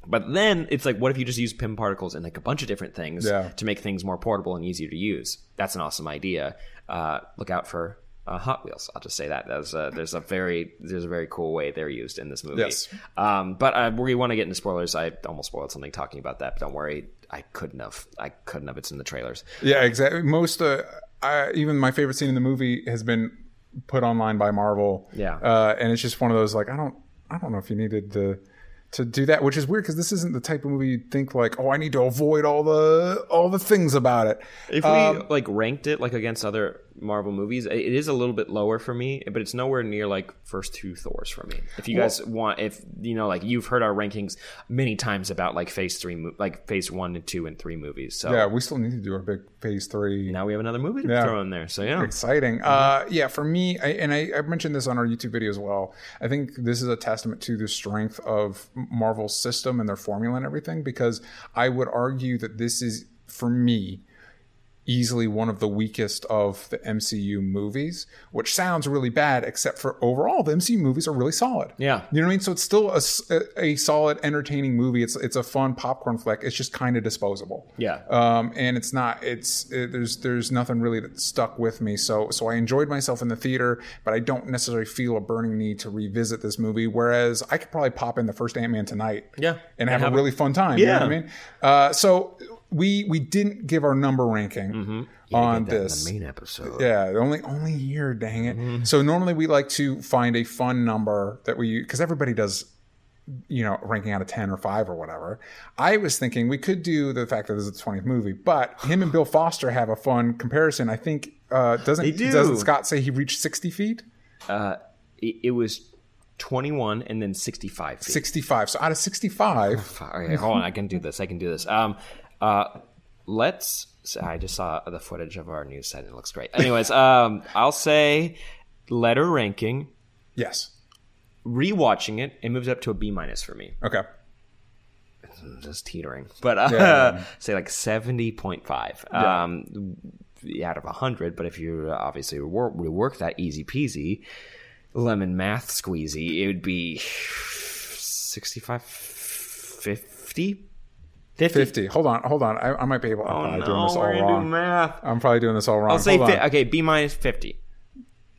Speaker 1: But then it's like, what if you just use Pym particles and like a bunch of different things
Speaker 2: Yeah.
Speaker 1: to make things more portable and easier to use? That's an awesome idea. Uh, look out for uh, Hot Wheels. I'll just say that. There's a, there's a very there's a very cool way they're used in this movie.
Speaker 2: Yes.
Speaker 1: Um, but uh, we want to get into spoilers. I almost spoiled something talking about that. But don't worry, I couldn't have. I couldn't have. It's in the trailers.
Speaker 2: Yeah, exactly. Most, uh, I, even my favorite scene in the movie has been put online by Marvel.
Speaker 1: Yeah.
Speaker 2: uh, and it's just one of those like I don't, I don't know if you needed to to do that, which is weird because this isn't the type of movie you'd think like, oh, I need to avoid all the all the things about it.
Speaker 1: If we
Speaker 2: Um,
Speaker 1: like ranked it like against other Marvel movies, it is a little bit lower for me, but it's nowhere near like first two Thors for me. If you guys want, if you know, like you've heard our rankings many times about like Phase three, like Phase one and two and three movies. So
Speaker 2: Yeah, we still need to do our big Phase Three.
Speaker 1: now we have another movie to
Speaker 2: Yeah.
Speaker 1: throw in there. So yeah,
Speaker 2: exciting. Uh, yeah, for me, I, and I, I mentioned this on our YouTube video as well. I think this is a testament to the strength of Marvel's system and their formula and everything. Because I would argue that this is, for me, easily one of the weakest of the MCU movies, which sounds really bad, except for overall, the MCU movies are really solid.
Speaker 1: Yeah.
Speaker 2: You know what I mean? So it's still a solid, entertaining movie. It's it's a fun popcorn flick. It's just kind of disposable.
Speaker 1: Yeah.
Speaker 2: Um, and it's not. It's it, there's there's nothing really that stuck with me. So so I enjoyed myself in the theater, but I don't necessarily feel a burning need to revisit this movie. Whereas I could probably pop in the first Ant Man tonight.
Speaker 1: Yeah.
Speaker 2: And
Speaker 1: And
Speaker 2: have,
Speaker 1: have
Speaker 2: a
Speaker 1: a-
Speaker 2: really fun time. You know what I mean? Uh, so we we didn't give our number ranking on
Speaker 1: that in
Speaker 2: this.
Speaker 1: the main episode.
Speaker 2: Yeah, only only here, dang it.
Speaker 1: Mm-hmm.
Speaker 2: So normally we like to find a fun number that we because everybody does you know, ranking out of 10 or 5 or whatever. I was thinking we could do the fact that this is the 20th movie, but him and Bill Foster have a fun comparison. I think, uh, doesn't,
Speaker 1: do.
Speaker 2: doesn't Scott say he reached 60 feet?
Speaker 1: Uh, it, it was twenty one and then sixty five feet.
Speaker 2: 65. So out of 65,
Speaker 1: Okay, hold on. I can do this. I can do this. Um, uh, let's. I just saw the footage of our news site and it looks great. Anyways, um, I'll say letter ranking.
Speaker 2: yes.
Speaker 1: Rewatching it, it moves up to a B minus for me.
Speaker 2: Okay.
Speaker 1: just teetering, but uh,
Speaker 2: Yeah.
Speaker 1: say like seventy point five. Um, out of hundred, but if you obviously rework, rework that easy peasy, lemon math squeezy, it would be 65, 50? 50?
Speaker 2: 50. Hold on, hold on. I, I might be able. I'm
Speaker 1: Oh,
Speaker 2: probably
Speaker 1: no,
Speaker 2: doing this all
Speaker 1: gonna do math.
Speaker 2: I'm probably doing this all wrong.
Speaker 1: I'll say, fi- okay, B minus 50.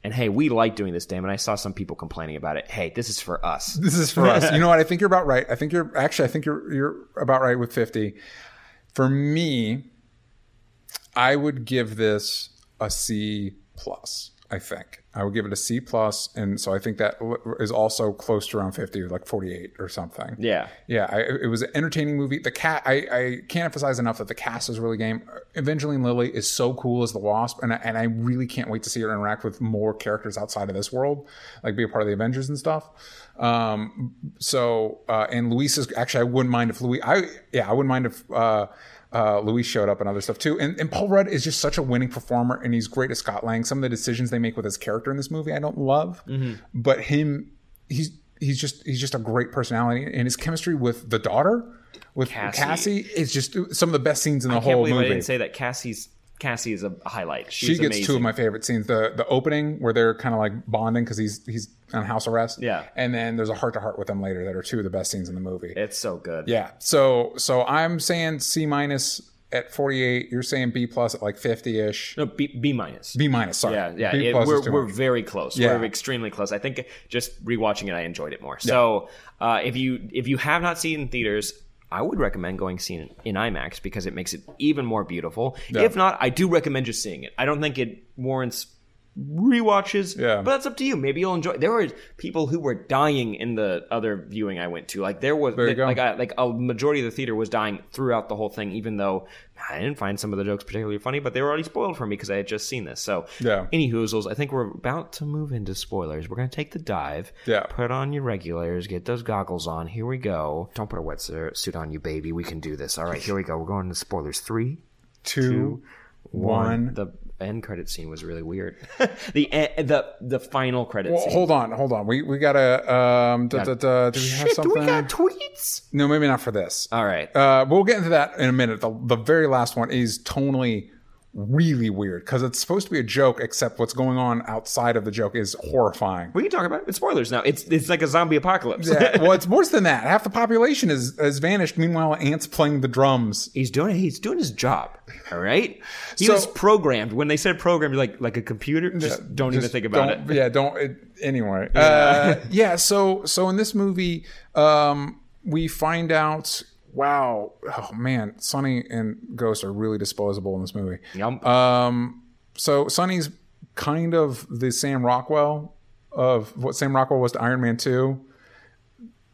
Speaker 1: And hey, we like doing this, damn it. I saw some people complaining about it. Hey, this is for us.
Speaker 2: This is for us. You know what? I think you're about right. I think you're actually. I think you're you're about right with 50. For me, I would give this a C plus. I think I would give it a C plus, and so I think that is also close to around 50, like 48 or something.
Speaker 1: Yeah.
Speaker 2: Yeah, I, it was an entertaining movie. The cat, I, I can't emphasize enough that the cast is really game. Evangeline Lilly is so cool as the Wasp, and I, and I really can't wait to see her interact with more characters outside of this world, like be a part of the Avengers and stuff. Um, so uh, and Luis is actually I wouldn't mind if Luis, I yeah, I wouldn't mind if. Uh, uh, Luis showed up and other stuff too. And, and Paul Rudd is just such a winning performer, and he's great as Scott Lang. Some of the decisions they make with his character in this movie, I don't love, but him, he's he's just he's just a great personality, and his chemistry with the daughter, with
Speaker 1: Cassie.
Speaker 2: Cassie, is just some of the best scenes in the
Speaker 1: I
Speaker 2: whole movie.
Speaker 1: I didn't say that Cassie's Cassie is a highlight. She's
Speaker 2: she gets
Speaker 1: amazing.
Speaker 2: two of my favorite scenes: the the opening where they're kind of like bonding because he's he's on house arrest,
Speaker 1: Yeah.
Speaker 2: and then there's a heart to heart with them later that are two of the best scenes in the movie.
Speaker 1: It's so good.
Speaker 2: Yeah. So so I'm saying C minus at 48. You're saying B plus at like 50 ish.
Speaker 1: No, B, B minus.
Speaker 2: B minus. Sorry.
Speaker 1: Yeah, yeah. It- we're we're very close.
Speaker 2: Yeah.
Speaker 1: We're extremely close. I think just rewatching it, I enjoyed it more. So uh, if you if you have not seen in theaters. I would recommend going seeing it in IMAX because it makes it even more beautiful. If not, I do recommend just seeing it. I don't think it warrants rewatches.
Speaker 2: Yeah.
Speaker 1: But that's up to you. Maybe you'll enjoy. There were people who were dying in the other viewing I went to. Like there was
Speaker 2: There go.
Speaker 1: like I, like a majority of the theater was dying throughout the whole thing. Even though I didn't find some of the jokes particularly funny, but they were already spoiled for me because I had just seen this. So
Speaker 2: Yeah.
Speaker 1: Any hoozles, I think we're about to move into spoilers. We're gonna take the dive.
Speaker 2: Yeah.
Speaker 1: Put on your regulars. Get those goggles on. Here we go. Don't put a wetsuit on you, baby. We can do this. All right, here we go. We're going to spoilers. Three,
Speaker 2: two, one.
Speaker 1: The end credit scene was really weird. the e- the the final credit
Speaker 2: Well,
Speaker 1: scene.
Speaker 2: hold on, hold on. We we gotta. Um, da, da, da, do we have
Speaker 1: Shit, do
Speaker 2: something?
Speaker 1: we got tweets?
Speaker 2: no, maybe not for this.
Speaker 1: All right.
Speaker 2: Uh, we'll get into that in a minute. The, the very last one is tonally really weird because it's supposed to be a joke, except what's going on outside of the joke is horrifying.
Speaker 1: we can talk about it. It's spoilers now. It's it's like a zombie apocalypse.
Speaker 2: Yeah, well, it's worse than that. Half the population is has vanished. Meanwhile, Ant's playing the drums.
Speaker 1: He's doing he's doing his job. All right. He
Speaker 2: So-
Speaker 1: was programmed. When they said programmed, like like a computer. Just don't even think about it.
Speaker 2: Yeah, don't. It, anyway, yeah. Uh, yeah. So so in this movie, um, we find out. Wow. Oh man, Sonny and Ghost are really disposable in this movie.
Speaker 1: Yum.
Speaker 2: Um, so Sonny's kind of the Sam Rockwell of what Sam Rockwell was to Iron Man Two.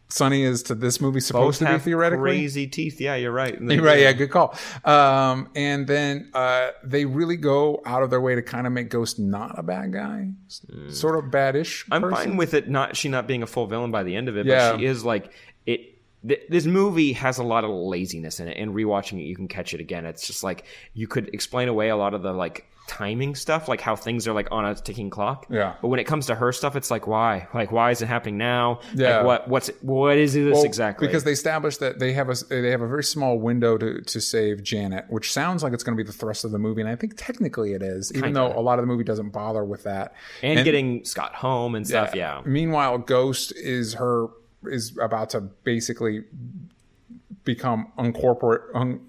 Speaker 2: Sonny is to this movie supposed to be theoretically.
Speaker 1: crazy teeth. Yeah, you're right. They-
Speaker 2: Right, yeah, good call. Um, and then uh, they really go out of their way to kind of make Ghost not a bad guy, sort of badish.
Speaker 1: I'm
Speaker 2: person.
Speaker 1: fine with it not she not being a full villain by the end of it,
Speaker 2: Yeah.
Speaker 1: but she is like it. Th- this movie has a lot of laziness in it, and rewatching it, you can catch it again. It's just like you could explain away a lot of the like timing stuff, like how things are like on a ticking clock.
Speaker 2: Yeah.
Speaker 1: But when it comes to her stuff, it's like why, like why is it happening now?
Speaker 2: Yeah.
Speaker 1: Like, what what's what is this
Speaker 2: Well,
Speaker 1: exactly?
Speaker 2: because they established that they have a they have a very small window to to save Janet, which sounds like it's going to be the thrust of the movie, and I think technically it is, even though a lot of the movie doesn't bother with that.
Speaker 1: and, getting Scott home and stuff. Yeah.
Speaker 2: Meanwhile, Ghost is her is about to basically become uncorporate, un,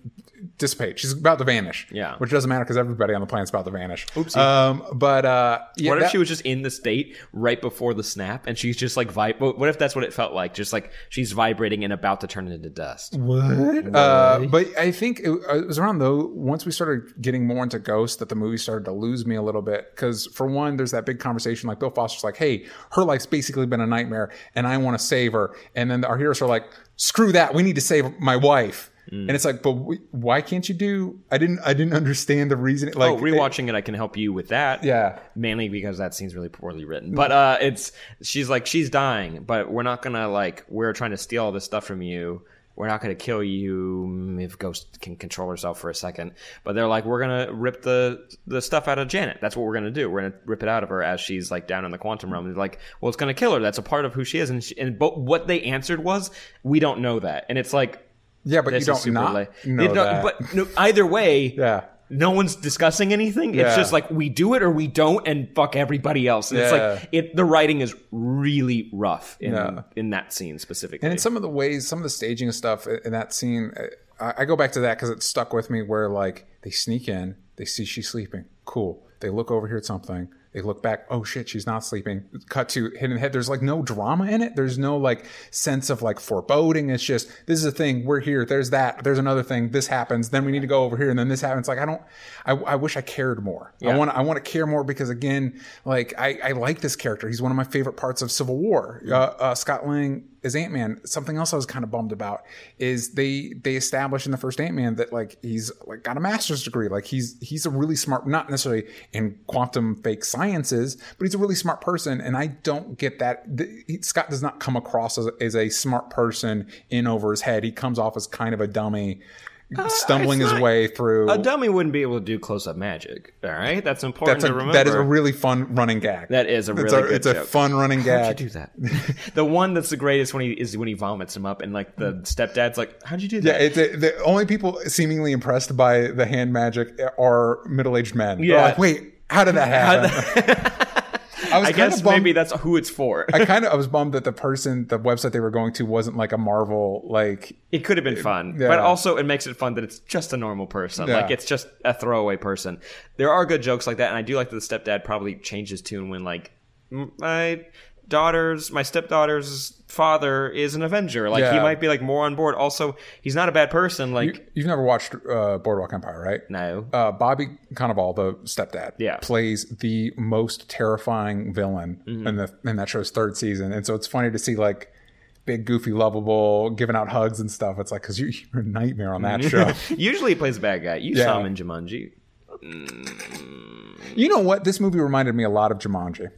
Speaker 2: dissipate. She's about to vanish.
Speaker 1: Yeah.
Speaker 2: which doesn't matter because everybody on the planet's about to vanish. Oopsie. Um, but uh, yeah,
Speaker 1: What if
Speaker 2: that-
Speaker 1: she was just in the state right before the snap, and she's just like vib? What if that's what it felt like? Just like she's vibrating and about to turn into dust.
Speaker 2: What? Uh, but I think it, uh, it was around though once we started getting more into Ghost that the movie started to lose me a little bit because for one, there's that big conversation like Bill Foster's like, "Hey, her life's basically been a nightmare, and I want to save her," and then our heroes are like, "Screw that, we need to save my wife." And it's like, but we, why can't you do? I didn't. I didn't understand the reason. Like
Speaker 1: oh, rewatching it, I can help you with that.
Speaker 2: Yeah.
Speaker 1: mainly because that scene's really poorly written. But uh, it's she's like she's dying, but we're not gonna like we're trying to steal all this stuff from you. We're not gonna kill you mm, if Ghost can control herself for a second. But they're like, we're gonna rip the the stuff out of Janet. That's what we're gonna do. We're gonna rip it out of her as she's like down in the quantum realm. And they're like, well, it's gonna kill her. That's a part of who she is. And she, and but what they answered was, we don't know that. And it's like.
Speaker 2: Yeah, but
Speaker 1: This
Speaker 2: you don't
Speaker 1: super
Speaker 2: not
Speaker 1: late.
Speaker 2: know
Speaker 1: You know,
Speaker 2: that.
Speaker 1: But no, either way,
Speaker 2: yeah.
Speaker 1: no one's discussing anything. It's
Speaker 2: Yeah.
Speaker 1: just like we do it or we don't, and fuck everybody else. And it's like it. The writing is really rough in
Speaker 2: Yeah.
Speaker 1: in that scene specifically.
Speaker 2: And in some of the ways, some of the staging stuff in that scene, I, I go back to that because it stuck with me. Where like they sneak in, they see she's sleeping, cool. They look over here at something. They look back. Oh shit, she's not sleeping. Cut to hidden head. There's like no drama in it. There's no like sense of like foreboding. It's just this is a thing. We're here. There's that. There's another thing. This happens. Then we need to go over here, and then this happens. Like I don't. I, I wish I cared more. I want. I want to care more because again, like I, I like this character. He's one of my favorite parts of Civil War. Uh, uh, Scott Lang is Ant Man. Something else I was kind of bummed about is they they establish in the first Ant Man that like he's like got a master's degree. Like he's he's a really smart, not necessarily in quantum fake sciences, but he's a really smart person. And I don't get that. The, he, Scott does not come across as, as a smart person in over his head. He comes off as kind of a dummy. Stumbling
Speaker 1: Uh,
Speaker 2: his way through.
Speaker 1: a dummy wouldn't be able to do close up magic. All right, that's important
Speaker 2: That's a,
Speaker 1: to remember.
Speaker 2: that is a really fun running gag.
Speaker 1: That is a
Speaker 2: It's
Speaker 1: really
Speaker 2: a,
Speaker 1: good
Speaker 2: It's a fun running gag.
Speaker 1: How'd you do that? the one that's the greatest when he is when he vomits him up, and like the stepdad's like, "How'd you do that?"
Speaker 2: Yeah, it's a, the only people seemingly impressed by the hand magic are middle-aged men. They're
Speaker 1: Yeah.
Speaker 2: like, wait, how did that happen? I was
Speaker 1: I
Speaker 2: kind
Speaker 1: guess
Speaker 2: of bummed.
Speaker 1: maybe that's who it's for.
Speaker 2: I kind of I was bummed that the person, the website they were going to, wasn't like a Marvel like.
Speaker 1: It could have been fun,
Speaker 2: yeah.
Speaker 1: but also it makes it fun that it's just a normal person.
Speaker 2: Yeah.
Speaker 1: Like it's just a throwaway person. There are good jokes like that, and I do like that the stepdad probably changed his tune when like "M- my daughter's, my stepdaughter's father is an Avenger. Like he might be like more on board. Also, he's not a bad person. Like
Speaker 2: You've never watched uh, Boardwalk Empire, right?
Speaker 1: no,
Speaker 2: Uh, Bobby Cannavale, the stepdad,
Speaker 1: Yeah.
Speaker 2: plays the most terrifying villain
Speaker 1: Mm-hmm.
Speaker 2: in the in that show's third season, and so it's funny to see like big, goofy, lovable, giving out hugs and stuff. It's like because you, you're a nightmare on that show.
Speaker 1: usually he plays a bad guy. You
Speaker 2: Yeah.
Speaker 1: saw him in Jumanji.
Speaker 2: You know what? This movie reminded me a lot of Jumanji.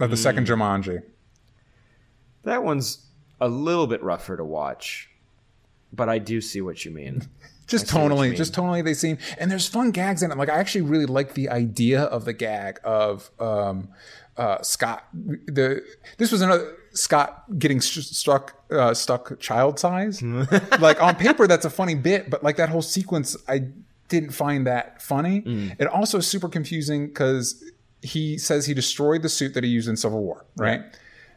Speaker 2: Of the second
Speaker 1: Mm.
Speaker 2: Jumanji.
Speaker 1: That one's a little bit rougher to watch, but I do see what you mean.
Speaker 2: Just
Speaker 1: see what you
Speaker 2: tonally,
Speaker 1: mean.
Speaker 2: just tonally they seem and there's fun gags in it. Like I actually really like the idea of the gag of um uh Scott the this was another Scott getting st- struck uh stuck child size. like on paper that's a funny bit, but like that whole sequence I didn't find that funny.
Speaker 1: Mm.
Speaker 2: It also is super confusing cuz he says he destroyed the suit that he used in Civil War, right?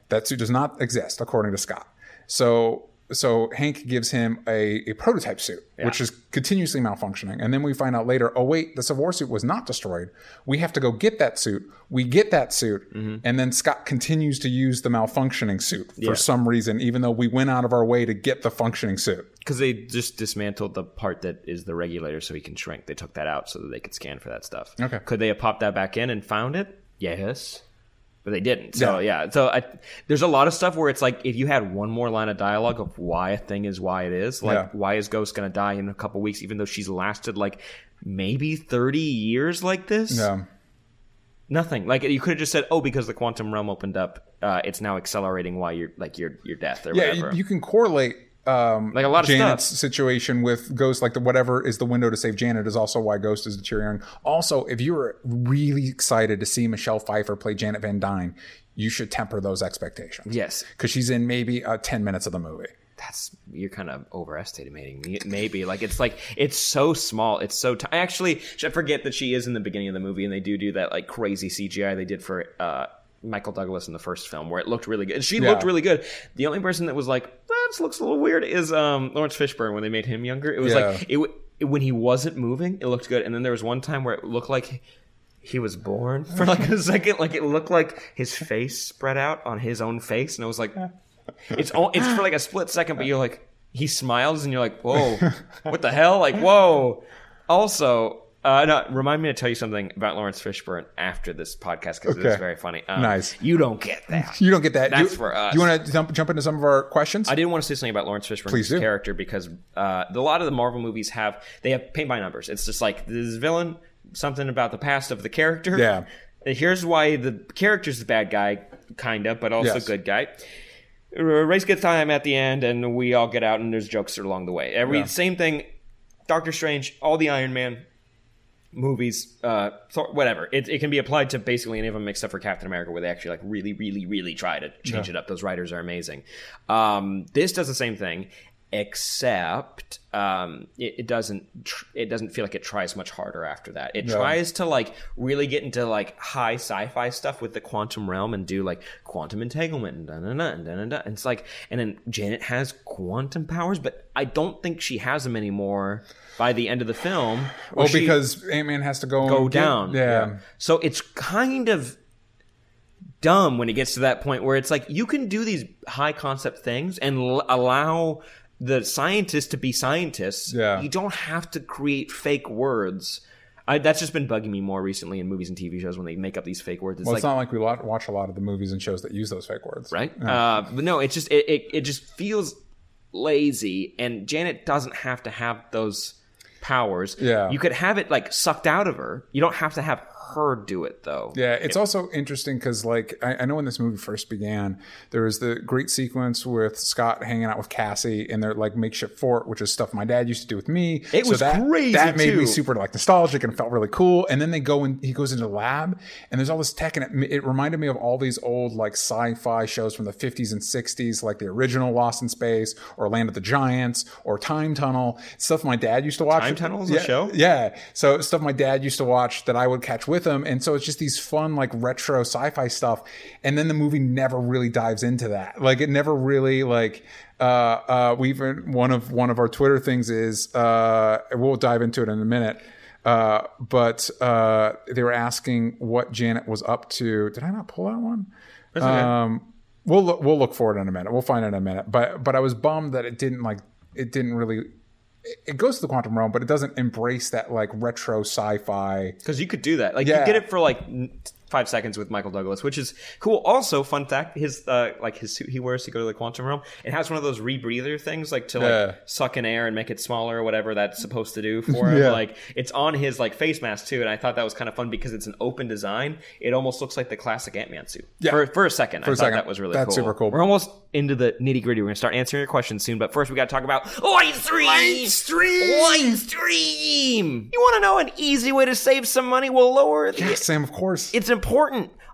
Speaker 2: That suit does not exist according to Scott. So so Hank gives him a, a prototype suit, which is continuously malfunctioning. And then we find out later, oh wait, the War suit was not destroyed. We have to go get that suit. We get that suit, mm-hmm. and then Scott continues to use the malfunctioning suit for some reason, even though we went out of our way to get the functioning suit.
Speaker 1: Because they just dismantled the part that is the regulator so he can shrink. They took that out so that they could scan for that stuff.
Speaker 2: Okay.
Speaker 1: Could they have popped that back in and found it? Yes. But they didn't. So, yeah. So, I, there's a lot of stuff where it's like if you had one more line of dialogue of why a thing is why it is, like
Speaker 2: Yeah.
Speaker 1: why is Ghost going to die in a couple weeks, even though she's lasted like maybe 30 years like this?
Speaker 2: Yeah.
Speaker 1: Nothing. Like you could have just said, "Oh, because the quantum realm opened up, uh, it's now accelerating why you're like your your death or
Speaker 2: Yeah,
Speaker 1: whatever."
Speaker 2: you, you can correlate um,
Speaker 1: Like a lot of
Speaker 2: Janet's
Speaker 1: stuff.
Speaker 2: situation with Ghost, like the whatever is the window to save Janet is also why Ghost is deteriorating. Also, if you were really excited to see Michelle Pfeiffer play Janet Van Dyne, you should temper those expectations.
Speaker 1: yes,
Speaker 2: because she's in maybe uh, ten minutes of the movie.
Speaker 1: that's you're kind of overestimating me. Maybe like it's like it's so small. It's so. T- I actually I forget that she is in the beginning of the movie, and they do do that like crazy CGI they did for. uh Michael Douglas in the first film, where it looked really good. And she looked really good. The only person that was like, "That this looks a little weird," is um, Laurence Fishburne when they made him younger. It was
Speaker 2: Yeah.
Speaker 1: like it, it when he wasn't moving, it looked good. And then there was one time where it looked like he was born for like a second. Like it looked like his face spread out on his own face, and I was like, it's all, it's for like a split second, but you're like, he smiles, and you're like, whoa, what the hell? Like, whoa. Also, uh, no, remind me to tell you something about Laurence Fishburne after this podcast because
Speaker 2: Okay.
Speaker 1: it's very funny. Um,
Speaker 2: Nice.
Speaker 1: You don't get that.
Speaker 2: You don't get that.
Speaker 1: That's
Speaker 2: you,
Speaker 1: for us.
Speaker 2: You want to jump, jump into some of our questions?
Speaker 1: I didn't want to say something about Laurence Fishburne's character because uh, a lot of the Marvel movies have they have paint by numbers. It's just like this villain, something about the past of the character.
Speaker 2: Yeah.
Speaker 1: And Here's why the character's the bad guy, kind of, but also
Speaker 2: Yes.
Speaker 1: good guy. Race gets time at the end, and we all get out, and there's jokes along the way. Every
Speaker 2: Yeah.
Speaker 1: same thing. Doctor Strange, all the Iron Man movies, uh, whatever. It, it can be applied to basically any of them except for Captain America, where they actually like really, really, really try to change it up. Those writers are amazing. Um, this does the same thing, except um, it, it doesn't tr- it doesn't feel like it tries much harder after that. It tries to like really get into like high sci-fi stuff with the quantum realm and do like quantum entanglement and da da da and da da da. And it's like, and then Janet has quantum powers, but I don't think she has them anymore by the end of the film.
Speaker 2: Oh,
Speaker 1: she-
Speaker 2: because Ant Man has to go
Speaker 1: go
Speaker 2: get-
Speaker 1: down.
Speaker 2: Yeah.
Speaker 1: So it's kind of dumb when it gets to that point where it's like you can do these high concept things and l- allow the scientists to be scientists.
Speaker 2: Yeah.
Speaker 1: You don't have to create fake words. I, that's just been bugging me more recently in movies and TV shows when they make up these fake words. It's
Speaker 2: Well,
Speaker 1: like,
Speaker 2: not like we watch a lot of the movies and shows that use those fake words,
Speaker 1: right? Uh, but no, it just it, it it just feels lazy, and Janet doesn't have to have those powers.
Speaker 2: Yeah.
Speaker 1: you could have it like sucked out of her. You don't have to have her do it though.
Speaker 2: Yeah, it's also interesting because, like, I, I know when this movie first began, there was the great sequence with Scott hanging out with Cassie in their like makeshift fort, which is stuff my dad used to do with me.
Speaker 1: It was
Speaker 2: that,
Speaker 1: crazy,
Speaker 2: That made me super like nostalgic and felt really cool. And then they go and he goes into the lab, and there's all this tech, and it, it reminded me of all these old like sci-fi shows from the 50s and 60s, like the original Lost in Space or Land of the Giants or Time Tunnel, stuff my dad used to watch.
Speaker 1: Time Tunnel is a show?
Speaker 2: yeah. So stuff my dad used to watch that I would catch with him. And so it's just these fun, like retro sci-fi stuff. And then the movie never really dives into that. Like it never really like uh uh we even one of one of our Twitter things is uh we'll dive into it in a minute. Uh but uh they were asking what Janet was up to. Did I not pull that one? Um we'll look, we'll look for it in a minute. We'll find it in a minute. But but I was bummed that it didn't like it didn't really it goes to the quantum realm, but it doesn't embrace that like retro sci-fi.
Speaker 1: Because you could do that. Like
Speaker 2: Yeah.
Speaker 1: you get it for like five seconds with Michael Douglas, which is cool. Also, fun fact: his uh, like his suit he wears to go to the quantum realm. It has one of those rebreather things, like to like
Speaker 2: Yeah.
Speaker 1: suck in air and make it smaller or whatever that's supposed to do for him.
Speaker 2: Yeah.
Speaker 1: Like it's on his like face mask too, and I thought that was kind of fun because it's an open design. It almost looks like the classic Ant Man suit.
Speaker 2: Yeah.
Speaker 1: For, for a second, I
Speaker 2: a
Speaker 1: thought
Speaker 2: second.
Speaker 1: that was really
Speaker 2: That's
Speaker 1: cool.
Speaker 2: super cool.
Speaker 1: We're almost into the nitty gritty. We're gonna start answering your questions soon, but first we got to talk about Lightstream. Light Stream. Lightstream. You want to know an easy way to save some money? Well, lower the
Speaker 2: Yeah, Sam, of course.
Speaker 1: it's important.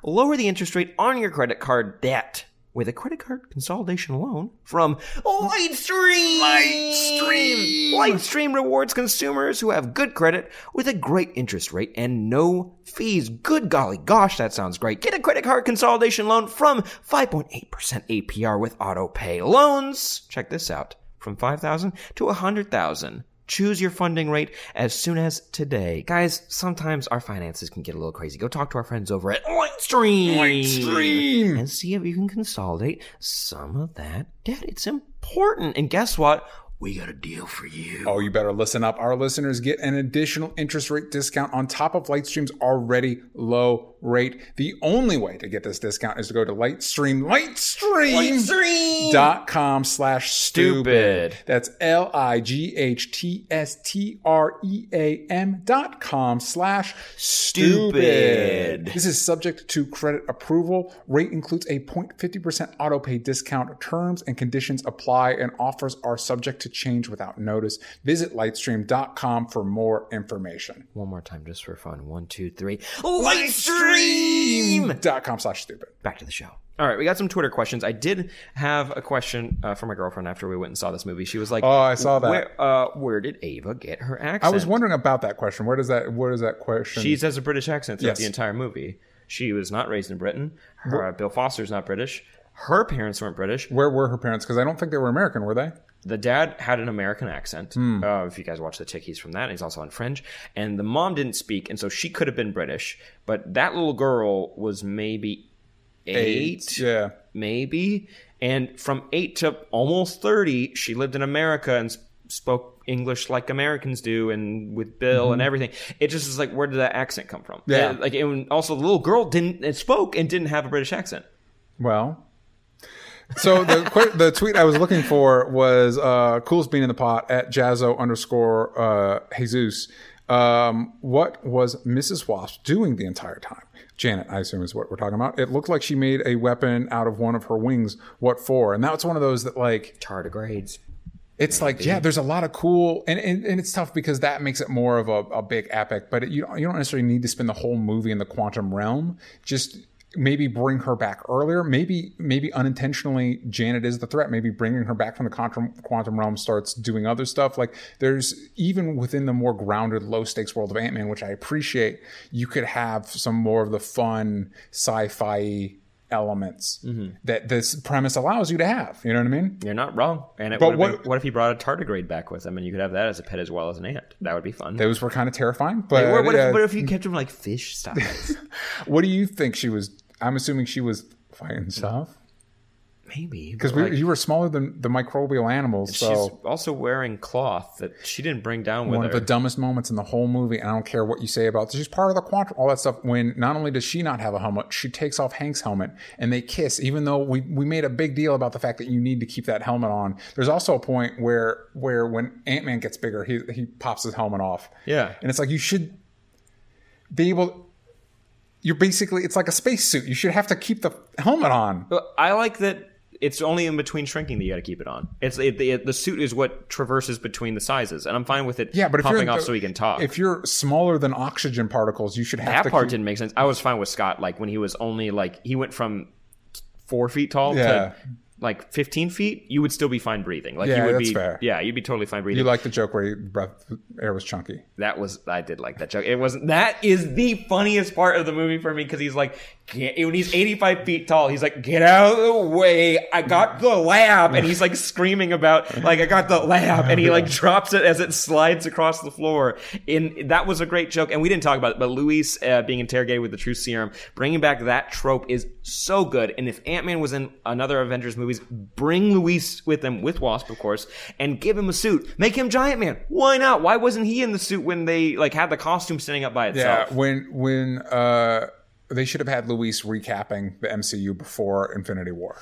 Speaker 1: Lower the interest rate on your credit card debt with a credit card consolidation loan from Lightstream. Lightstream. Lightstream rewards consumers who have good credit with a great interest rate and no fees. Good golly gosh, that sounds great. Get a credit card consolidation loan from 5.8% APR with auto pay loans. Check this out. From 5,000 to 100,000. Choose your funding rate as soon as today. Guys, sometimes our finances can get a little crazy. Go talk to our friends over at Lightstream.
Speaker 2: Lightstream.
Speaker 1: And see if you can consolidate some of that debt. It's important. And guess what? We got a deal for you.
Speaker 2: Oh, you better listen up. Our listeners get an additional interest rate discount on top of Lightstream's already low rate. The only way to get this discount is to go to Lightstream, Lightstream, dot com slash stupid.
Speaker 1: Stupid.
Speaker 2: That's L I G H T S T R E A M dot com slash stupid.
Speaker 1: Stupid.
Speaker 2: This is subject to credit approval. Rate includes a 0.50% auto pay discount. Terms and conditions apply and offers are subject to change without notice. Visit lightstream.com for more information.
Speaker 1: One more time just for fun. One, two, three. Lightstream!
Speaker 2: Dot com slash stupid.
Speaker 1: back to the show. All right, we got some Twitter questions. I did have a question uh, from my girlfriend after we went and saw this movie. She was like,
Speaker 2: Oh, I saw that.
Speaker 1: Where, uh, where did Ava get her accent?"
Speaker 2: I was wondering about that question. Where does that where does that question
Speaker 1: She has a British accent throughout
Speaker 2: Yes.
Speaker 1: the entire movie. She was not raised in Britain. Her, uh, Bill Foster's not British. Her parents weren't British.
Speaker 2: where were her parents? Because I don't think they were American, were they?
Speaker 1: The dad had an American accent.
Speaker 2: Hmm.
Speaker 1: Uh, if you guys watch the Tick, he's from that. He's also on Fringe. And the mom didn't speak, and so she could have been British. But that little girl was maybe eight,
Speaker 2: Yeah.
Speaker 1: maybe. And from eight to almost 30, she lived in America and spoke English like Americans do and with Bill and everything. It just is like, where did that accent come from?
Speaker 2: Mm-hmm. Yeah.
Speaker 1: Like, and also, the little girl didn't, it spoke and didn't have a British accent.
Speaker 2: Well, so the the tweet I was looking for was uh, coolest bean in the pot at Jazzo underscore uh, Jesus. Um, what was Mrs. Wasp doing the entire time? Janet, I assume is what we're talking about. It looked like she made a weapon out of one of her wings. What for? And that's one of those that like
Speaker 1: Tardigrades.
Speaker 2: it's like yeah, there's a lot of cool, and, and, and it's tough because that makes it more of a, a big epic. But it, you don't, you don't necessarily need to spend the whole movie in the quantum realm. Just maybe bring her back earlier. Maybe maybe unintentionally Janet is the threat. Maybe bringing her back from the quantum realm starts doing other stuff. Like there's even within the more grounded, low stakes world of Ant Man, which I appreciate. You could have some more of the fun sci-fi elements that this premise allows you to have. You know what I mean?
Speaker 1: You're not wrong. And it
Speaker 2: But what-
Speaker 1: what, what if he brought a tardigrade back with him and you could have that as a pet as well as an ant? That would be fun.
Speaker 2: Those were kind of terrifying. But
Speaker 1: Or what,
Speaker 2: uh,
Speaker 1: if, what if you kept him like fish style?
Speaker 2: what do you think she was? I'm assuming she was fighting stuff
Speaker 1: Maybe
Speaker 2: because
Speaker 1: but, like,
Speaker 2: you were smaller than the microbial animals.
Speaker 1: she's also wearing cloth that she didn't bring down with her.
Speaker 2: one
Speaker 1: her.
Speaker 2: of the dumbest moments in the whole movie, and I don't care what you say about. She's part of the quantum, all that stuff. When not only does she not have a helmet, she takes off Hank's helmet and they kiss. Even though we we made a big deal about the fact that you need to keep that helmet on. There's also a point where where when Ant Man gets bigger, he he pops his helmet off.
Speaker 1: Yeah.
Speaker 2: and it's like you should be able. You're basically it's like a spacesuit. You should have to keep the helmet on.
Speaker 1: But I like that it's only in between shrinking that you got to keep it on. It's it, the, the suit is what traverses between the sizes, and I'm fine with it.
Speaker 2: Yeah, but if
Speaker 1: popping
Speaker 2: you're
Speaker 1: off so he can talk.
Speaker 2: If you're smaller than oxygen particles, you should have
Speaker 1: that part
Speaker 2: keep-
Speaker 1: didn't make sense. I was fine with Scott, like when he was only like he went from four feet tall
Speaker 2: Yeah.
Speaker 1: to like 15 feet. You would still be fine breathing. Like
Speaker 2: Yeah,
Speaker 1: you would
Speaker 2: that's
Speaker 1: be,
Speaker 2: fair.
Speaker 1: yeah, you'd be totally fine breathing.
Speaker 2: You like the joke where he breath air was chunky.
Speaker 1: that was I did like that joke. It wasn't that is the funniest part of the movie for me because he's like get, when he's 85 feet tall, he's like get out of the way. I got the lab, and he's like screaming about like I got the lab, and he like drops it as it slides across the floor. In that was a great joke, and we didn't talk about it, but Luis uh, being interrogated with the true serum, bringing back that trope is so good. And if Ant Man was in another Avengers movies, bring Luis with him with Wasp, of course, and give him a suit, make him Giant Man. Why not? Why wasn't he in the suit when they like had the costume standing up by itself?
Speaker 2: Yeah, when when uh, they should have had Luis recapping the MCU before Infinity War.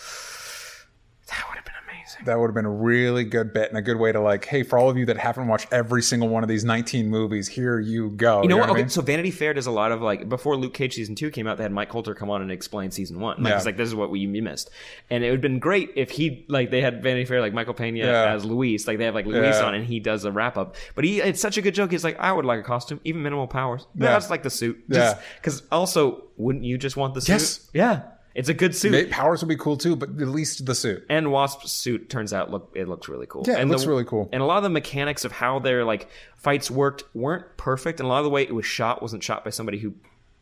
Speaker 1: That would have been amazing.
Speaker 2: That would have been a really good bit and a good way to like, hey, for all of you that haven't watched every single one of these 19 movies, here you go.
Speaker 1: You know what?
Speaker 2: I
Speaker 1: Okay,
Speaker 2: mean?
Speaker 1: so Vanity Fair does a lot of like before Luke Cage season two came out, they had Mike Colter come on and explain season one. Like
Speaker 2: Yeah.
Speaker 1: it's like this is what we you missed, and it would have been great if he like they had Vanity Fair like Michael Pena
Speaker 2: Yeah.
Speaker 1: as Luis, like they have like Luis
Speaker 2: Yeah.
Speaker 1: on and he does a wrap up. But he it's such a good joke. He's like, I would like a costume, even minimal powers. Yeah, that's like the suit. Just
Speaker 2: Yeah.
Speaker 1: because also wouldn't you just want the suit?
Speaker 2: Yes.
Speaker 1: Yeah, it's a good suit.
Speaker 2: Powers would be cool too, but at least the suit.
Speaker 1: and Wasp's suit turns out look it looks really cool.
Speaker 2: Yeah, it
Speaker 1: and
Speaker 2: looks really cool.
Speaker 1: And a lot of the mechanics of how their like fights worked weren't perfect, and a lot of the way it was shot wasn't shot by somebody who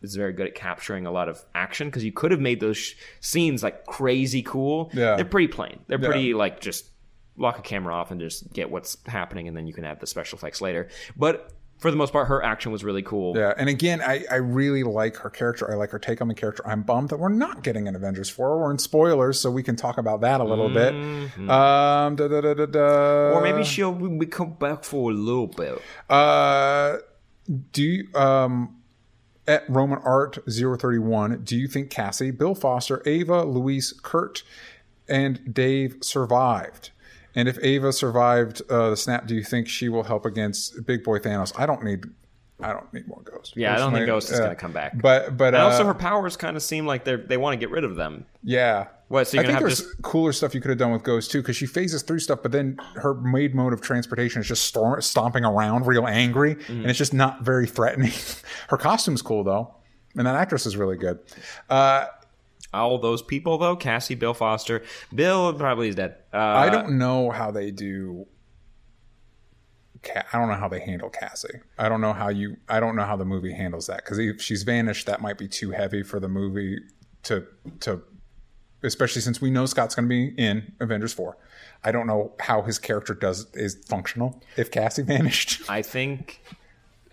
Speaker 1: is very good at capturing a lot of action because you could have made those sh- scenes like crazy cool.
Speaker 2: Yeah.
Speaker 1: they're pretty plain. They're
Speaker 2: Yeah.
Speaker 1: pretty like just lock a camera off and just get what's happening, and then you can have the special effects later. But for the most part, her action was really cool.
Speaker 2: Yeah, and again, I, I really like her character. I like her take on the character. I'm bummed that we're not getting an Avengers 4. We're in spoilers, so we can talk about that a little bit. Um, da, da, da, da, da.
Speaker 1: Mm-hmm. Or maybe she'll we come back for a little bit.
Speaker 2: Uh, do you, um, at Roman Art 031, do you think Cassie, Bill Foster, Ava, Luis, Kurt, and Dave survived? And if Ava survived uh, the snap, do you think she will help against Big Boy Thanos? I don't need, I don't need more Ghost.
Speaker 1: Yeah, I don't think
Speaker 2: Personally,
Speaker 1: Ghost is
Speaker 2: uh,
Speaker 1: going to come back.
Speaker 2: But but
Speaker 1: And
Speaker 2: uh,
Speaker 1: also, her powers kind of seem like they they want to get rid of them.
Speaker 2: yeah.
Speaker 1: What, so
Speaker 2: I think
Speaker 1: have
Speaker 2: there's cooler stuff you could have done with Ghost too, because she phases through stuff, but then her maid mode of transportation is just storm, stomping around, real angry,
Speaker 1: Mm-hmm.
Speaker 2: and it's just not very threatening. her costume's cool though, and that actress is really good. Uh,
Speaker 1: All those people, though, Cassie, Bill Foster, Bill probably is dead. Uh,
Speaker 2: I don't know how they do. I don't know how they handle Cassie. I don't know how you. I don't know how the movie handles that because if she's vanished, that might be too heavy for the movie to to. Especially since we know Scott's going to be in Avengers four. I don't know how his character does is functional if Cassie vanished.
Speaker 1: I think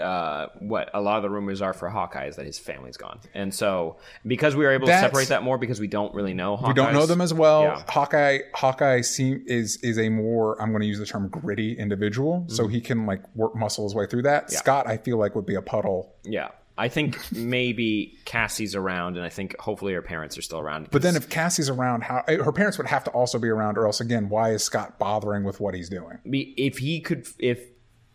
Speaker 1: uh, what a lot of the rumors are for Hawkeye is that his family's gone, and so because we were able
Speaker 2: That's-
Speaker 1: to separate that more because we don't really know. Hawkeyes,
Speaker 2: we don't know them as well.
Speaker 1: Yeah.
Speaker 2: Hawkeye Hawkeye seem is is a more I'm going to use the term gritty individual, so
Speaker 1: Mm-hmm.
Speaker 2: he can like work muscle his way through that. Scott, I feel like would be a puddle
Speaker 1: Yeah, I think maybe Cassie's around, and I think hopefully her parents are still around.
Speaker 2: But then if Cassie's around, how eh, her parents would have to also be around, or else again, why is Scott bothering with what he's doing?
Speaker 1: If he could, if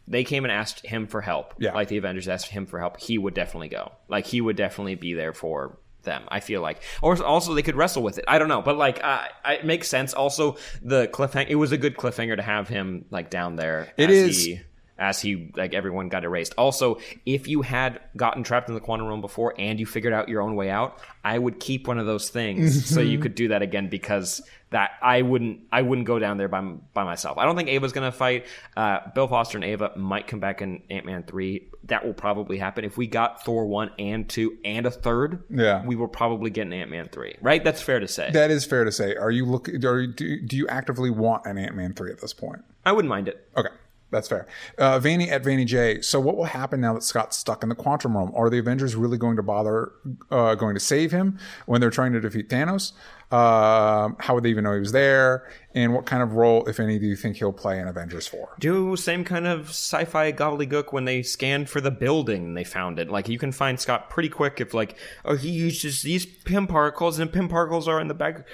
Speaker 1: they came and asked him for help,
Speaker 2: Yeah.
Speaker 1: like the Avengers asked him for help, he would definitely go. Like he would definitely be there for them. I feel like, or also they could wrestle with it. I don't know, but like, uh, it makes sense. Also, the cliffhanger. It was a good cliffhanger to have him like down there.
Speaker 2: It
Speaker 1: as
Speaker 2: is.
Speaker 1: He, as he like everyone got erased. Also, if you had gotten trapped in the quantum realm before and you figured out your own way out, I would keep one of those things so you could do that again because that I wouldn't I wouldn't go down there by by myself. I don't think Ava's gonna fight. Uh, Bill Foster and Ava might come back in Ant Man three. That will probably happen if we got Thor one and two and a third.
Speaker 2: Yeah.
Speaker 1: we will probably get an Ant Man three. Right? That's fair to say.
Speaker 2: That is fair to say. Are you looking? Are you, do, do you actively want an Ant Man three at this point?
Speaker 1: I wouldn't mind it.
Speaker 2: Okay. That's fair. Uh, Vanny at Vanny J. So, what will happen now that Scott's stuck in the quantum realm? Are the Avengers really going to bother uh, going to save him when they're trying to defeat Thanos? Um, how would they even know he was there? And what kind of role, if any, do you think he'll play in Avengers 4?
Speaker 1: do same kind of sci-fi gobbledygook when they scanned for the building and they found it. Like you can find Scott pretty quick if like, oh, he uses these Pym particles and Pym particles are in the back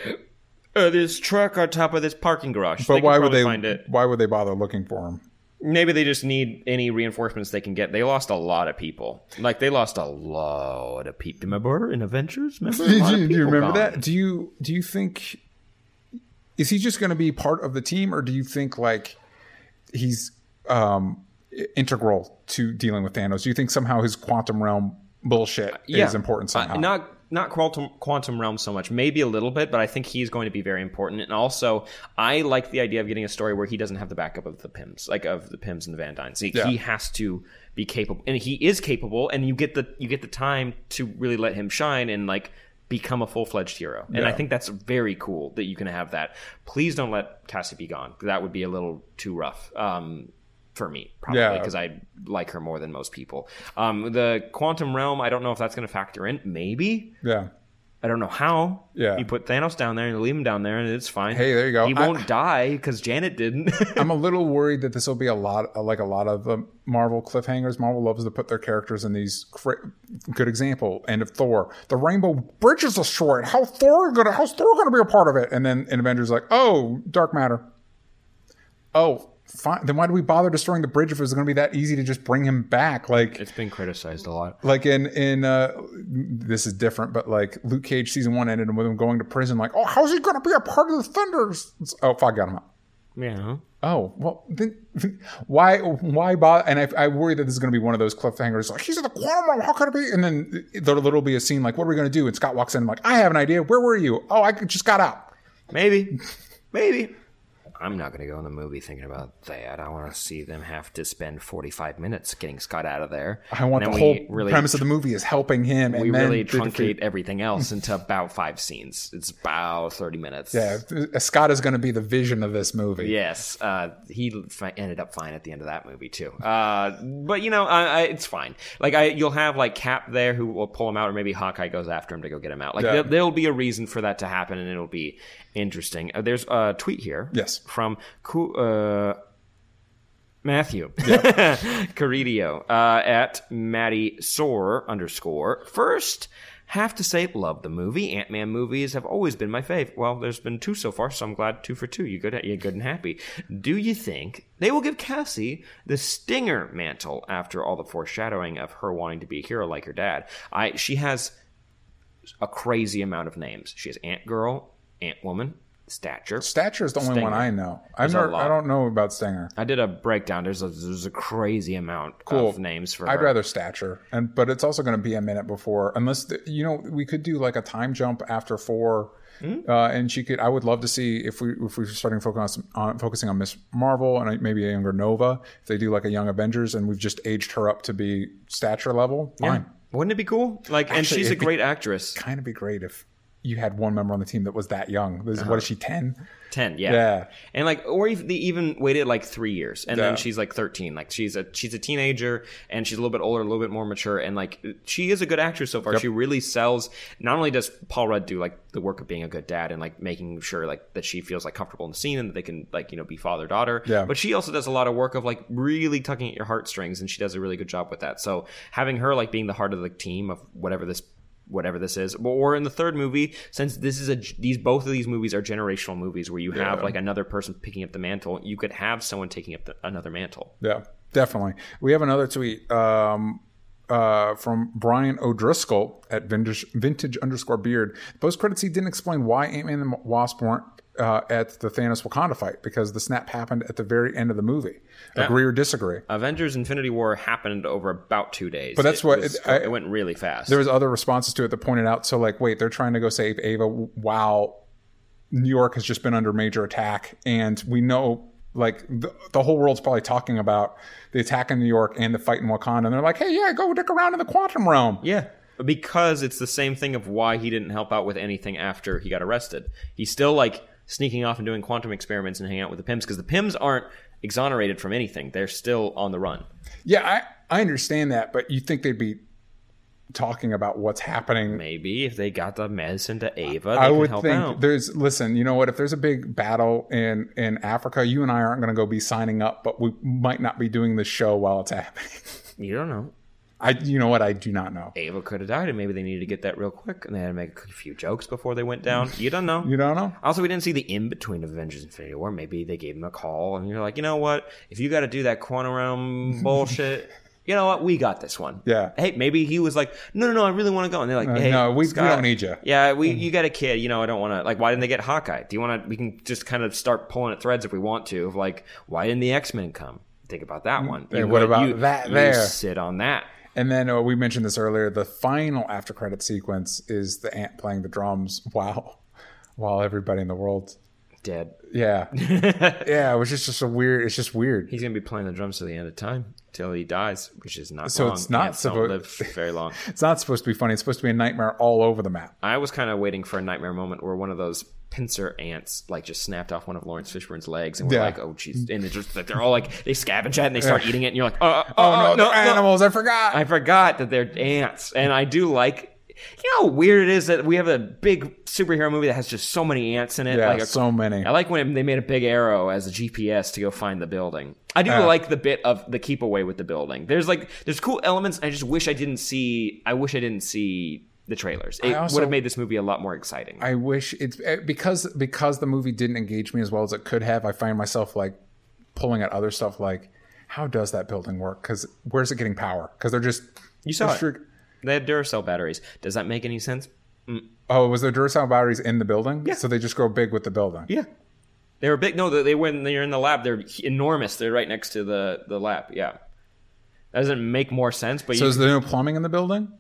Speaker 1: of this truck on top of this parking garage.
Speaker 2: But why would they?
Speaker 1: find it?
Speaker 2: Why would they bother looking for him?
Speaker 1: Maybe they just need any reinforcements they can get. They lost a lot of people. Like they lost a lot of people. Remember in Avengers? Remember? A
Speaker 2: Do
Speaker 1: of
Speaker 2: you, do you remember
Speaker 1: gone.
Speaker 2: that? Do you do you think is he just going to be part of the team, or do you think like he's um, integral to dealing with Thanos? Do you think somehow his quantum realm bullshit is important
Speaker 1: Uh,
Speaker 2: somehow?
Speaker 1: not not quantum quantum realm so much, maybe a little bit, but I think he's going to be very important. And also, I like the idea of getting a story where he doesn't have the backup of the Pyms, like of the Pyms and the Van Dynes. He,
Speaker 2: Yeah.
Speaker 1: he has to be capable, and he is capable. And you get the you get the time to really let him shine and like become a full fledged hero. And I think that's very cool that you can have that. Please don't let Cassie be gone. That would be a little too rough. Um, for me, probably
Speaker 2: Yeah.
Speaker 1: because I like her more than most people. Um, the quantum realm, I don't know if that's going to factor in. Maybe
Speaker 2: yeah.
Speaker 1: I don't know how.
Speaker 2: Yeah.
Speaker 1: you put Thanos down there and leave him down there, and it's fine.
Speaker 2: Hey, there you go.
Speaker 1: He
Speaker 2: I-
Speaker 1: won't die because Janet didn't.
Speaker 2: I'm a little worried that this will be a lot, like a lot of um, Marvel cliffhangers. Marvel loves to put their characters in these. Cra- good example, end of Thor. The Rainbow Bridge is destroyed. How Thor gonna? How's Thor gonna be a part of it? And then in Avengers, like, oh, dark matter. Oh, fine. Then why do we bother destroying the bridge if it was going to be that easy to just bring him back? Like,
Speaker 1: it's been criticized a lot.
Speaker 2: like in in uh this is different but like luke cage season one ended with him going to prison like oh how's he gonna be a part of the Defenders oh fuck got him out
Speaker 1: Yeah,
Speaker 2: oh well then why why bother and I, I worry that this is gonna be one of those cliffhangers like he's in the quantum realm how could it be and then there, there'll be a scene like what are we gonna do and scott walks in like i have an idea where were you oh i just got out
Speaker 1: maybe, maybe. I'm not going to go in the movie thinking about that. I want to see them have to spend 45 minutes getting Scott out of there.
Speaker 2: i want the whole
Speaker 1: really
Speaker 2: premise of the movie is helping him and
Speaker 1: we really truncate everything else into about five scenes. It's about 30 minutes.
Speaker 2: yeah scott is gonna be the vision of this movie
Speaker 1: Yes, uh, he fi- ended up fine at the end of that movie too. Uh, but you know, I, I, it's fine. Like I, you'll have like Cap there who will pull him out, or maybe Hawkeye goes after him to go get him out. Like
Speaker 2: Yeah.
Speaker 1: there, there'll be a reason for that to happen, and it'll be interesting. Uh, there's a tweet here,
Speaker 2: Yes.
Speaker 1: From uh, Matthew Caridio uh, at Maddie Soar underscore first. Have to say, love the movie. Ant Man movies have always been my fave. Well, there's been two so far, so I'm glad two for two. You good? You good and happy? Do you think they will give Cassie the Stinger mantle after all the foreshadowing of her wanting to be a hero like her dad? I she has a crazy amount of names. She has Ant Girl, Ant Woman, Stature.
Speaker 2: stature is the only
Speaker 1: Stinger.
Speaker 2: one i know i've never i don't know about stinger
Speaker 1: I did a breakdown. There's a there's a crazy amount
Speaker 2: Cool.
Speaker 1: of names for
Speaker 2: I'd
Speaker 1: her.
Speaker 2: rather stature, and but it's also going to be a minute before, unless the, you know we could do like a time jump after 4
Speaker 1: Hmm?
Speaker 2: uh, and she could. I would love to see if we if we're starting focusing on focusing on Miss Marvel and maybe a younger Nova. If they do like a young Avengers, and we've just aged her up to be stature level, fine.
Speaker 1: Wouldn't it be cool? Like, and she's a
Speaker 2: be-
Speaker 1: great actress.
Speaker 2: Kind of be great if you had one member on the team that was that young. This, What is uh-huh. she ten?
Speaker 1: Ten, yeah.
Speaker 2: Yeah.
Speaker 1: And like, or if they even waited like three years, and
Speaker 2: Yeah.
Speaker 1: then she's like thirteen. Like, she's a she's a teenager, and she's a little bit older, a little bit more mature, and like, she is a good actress so far. She really sells. Not only does Paul Rudd do like the work of being a good dad and like making sure like that she feels like comfortable in the scene and that they can like you know be father daughter.
Speaker 2: Yeah.
Speaker 1: But she also does a lot of work of like really tugging at your heartstrings, and she does a really good job with that. So having her like being the heart of the team of whatever this whatever this is or in the third movie since this is a these both of these movies are generational movies where you have
Speaker 2: Yeah.
Speaker 1: like another person picking up the mantle you could have someone taking up the, another mantle
Speaker 2: Yeah, definitely. We have another tweet um, uh, from Brian O'Driscoll at vintage, vintage underscore beard. Post credits, he didn't explain why Ant Man and the Wasp weren't uh, at the Thanos Wakanda fight because the snap happened at the very end of the movie. Agree or disagree?
Speaker 1: Avengers: Infinity War happened over about two days.
Speaker 2: But that's what-
Speaker 1: was-
Speaker 2: it- I-
Speaker 1: it went really fast.
Speaker 2: There was other responses to it that pointed out. So like, wait, they're trying to go save Ava while New York has just been under major attack, and we know like the, the whole world's probably talking about the attack in New York and the fight in Wakanda, and they're like, hey, yeah, go dick around in the quantum realm.
Speaker 1: Yeah. Because it's the same thing of why he didn't help out with anything after he got arrested. He's still like sneaking off and doing quantum experiments and hanging out with the Pyms because the Pyms aren't exonerated from anything. They're still on the run.
Speaker 2: Yeah, I, I understand that, but you think they'd be talking about what's happening
Speaker 1: Maybe if they got the medicine to Ava, they
Speaker 2: I
Speaker 1: can
Speaker 2: would
Speaker 1: help
Speaker 2: think
Speaker 1: out.
Speaker 2: there's listen, you know what? If there's a big battle in in Africa, you and I aren't going to go be signing up, but we might not be doing the show while it's happening.
Speaker 1: You don't know.
Speaker 2: I, you know what? I do not know.
Speaker 1: Ava could have died, and maybe they needed to get that real quick, and they had to make a few jokes before they went down. You don't know.
Speaker 2: You don't know?
Speaker 1: Also, we didn't see the in between of Avengers Infinity War. Maybe they gave him a call, and you're like, you know what? If you got to do that quantum realm bullshit, you know what? We got this one.
Speaker 2: Yeah.
Speaker 1: Hey, maybe he was like, no, no, no, I really want to go, and they're like, uh, hey,
Speaker 2: no, we- we don't need you.
Speaker 1: Yeah, we mm. you got a kid. You know, I don't want to. Like, why didn't they get Hawkeye? Do you want to? We can just kind of start pulling at threads if we want to. Of like, why didn't the X Men come? Think about that mm, one.
Speaker 2: And
Speaker 1: You
Speaker 2: what about
Speaker 1: you-
Speaker 2: that
Speaker 1: you
Speaker 2: there?
Speaker 1: Sit on that.
Speaker 2: And then uh, we mentioned this earlier. The final after credit sequence is the ant playing the drums while while everybody in the world.
Speaker 1: Dead.
Speaker 2: Yeah, yeah. It was just just a weird. It's just weird.
Speaker 1: He's gonna be playing the drums to the end of time till he dies, which is not
Speaker 2: So
Speaker 1: long.
Speaker 2: it's not
Speaker 1: live very long.
Speaker 2: It's not supposed to be funny. It's supposed to be a nightmare all over the map.
Speaker 1: I was kind of waiting for a nightmare moment where one of those pincer ants like just snapped off one of Laurence Fishburne's legs, and we're
Speaker 2: Yeah.
Speaker 1: like, "Oh, jeez!" And it's just like they're all like they scavenge at it and they start eating it, and you're like, "Oh, uh,
Speaker 2: Oh
Speaker 1: uh,
Speaker 2: no, they're animals! I forgot.
Speaker 1: I forgot that they're ants, and I do like. You know how weird it is that we have a big superhero movie that has just so many ants in it.
Speaker 2: yeah,
Speaker 1: like a,
Speaker 2: so many.
Speaker 1: I like when they made a big arrow as a GPS to go find the building. I do
Speaker 2: Uh,
Speaker 1: like the bit of the keep away with the building. There's like there's cool elements. I just wish I didn't see. I wish I didn't see the trailers. It
Speaker 2: also-
Speaker 1: would have made this movie a lot more exciting.
Speaker 2: I wish it's eh, because because the movie didn't engage me as well as it could have. I find myself like pulling at other stuff like, how does that building work? Because where's it getting power? Because they're just
Speaker 1: You saw it. They have Duracell batteries. Does that make any sense? Mm.
Speaker 2: Oh, was there Duracell batteries in the building? Yeah. So they just grow big with the building.
Speaker 1: Yeah. They were big. No, they, they when they're in the lab, they're enormous. They're right next to the the lab. Yeah. That doesn't make more sense, but
Speaker 2: So
Speaker 1: you,
Speaker 2: is there no plumbing in the building?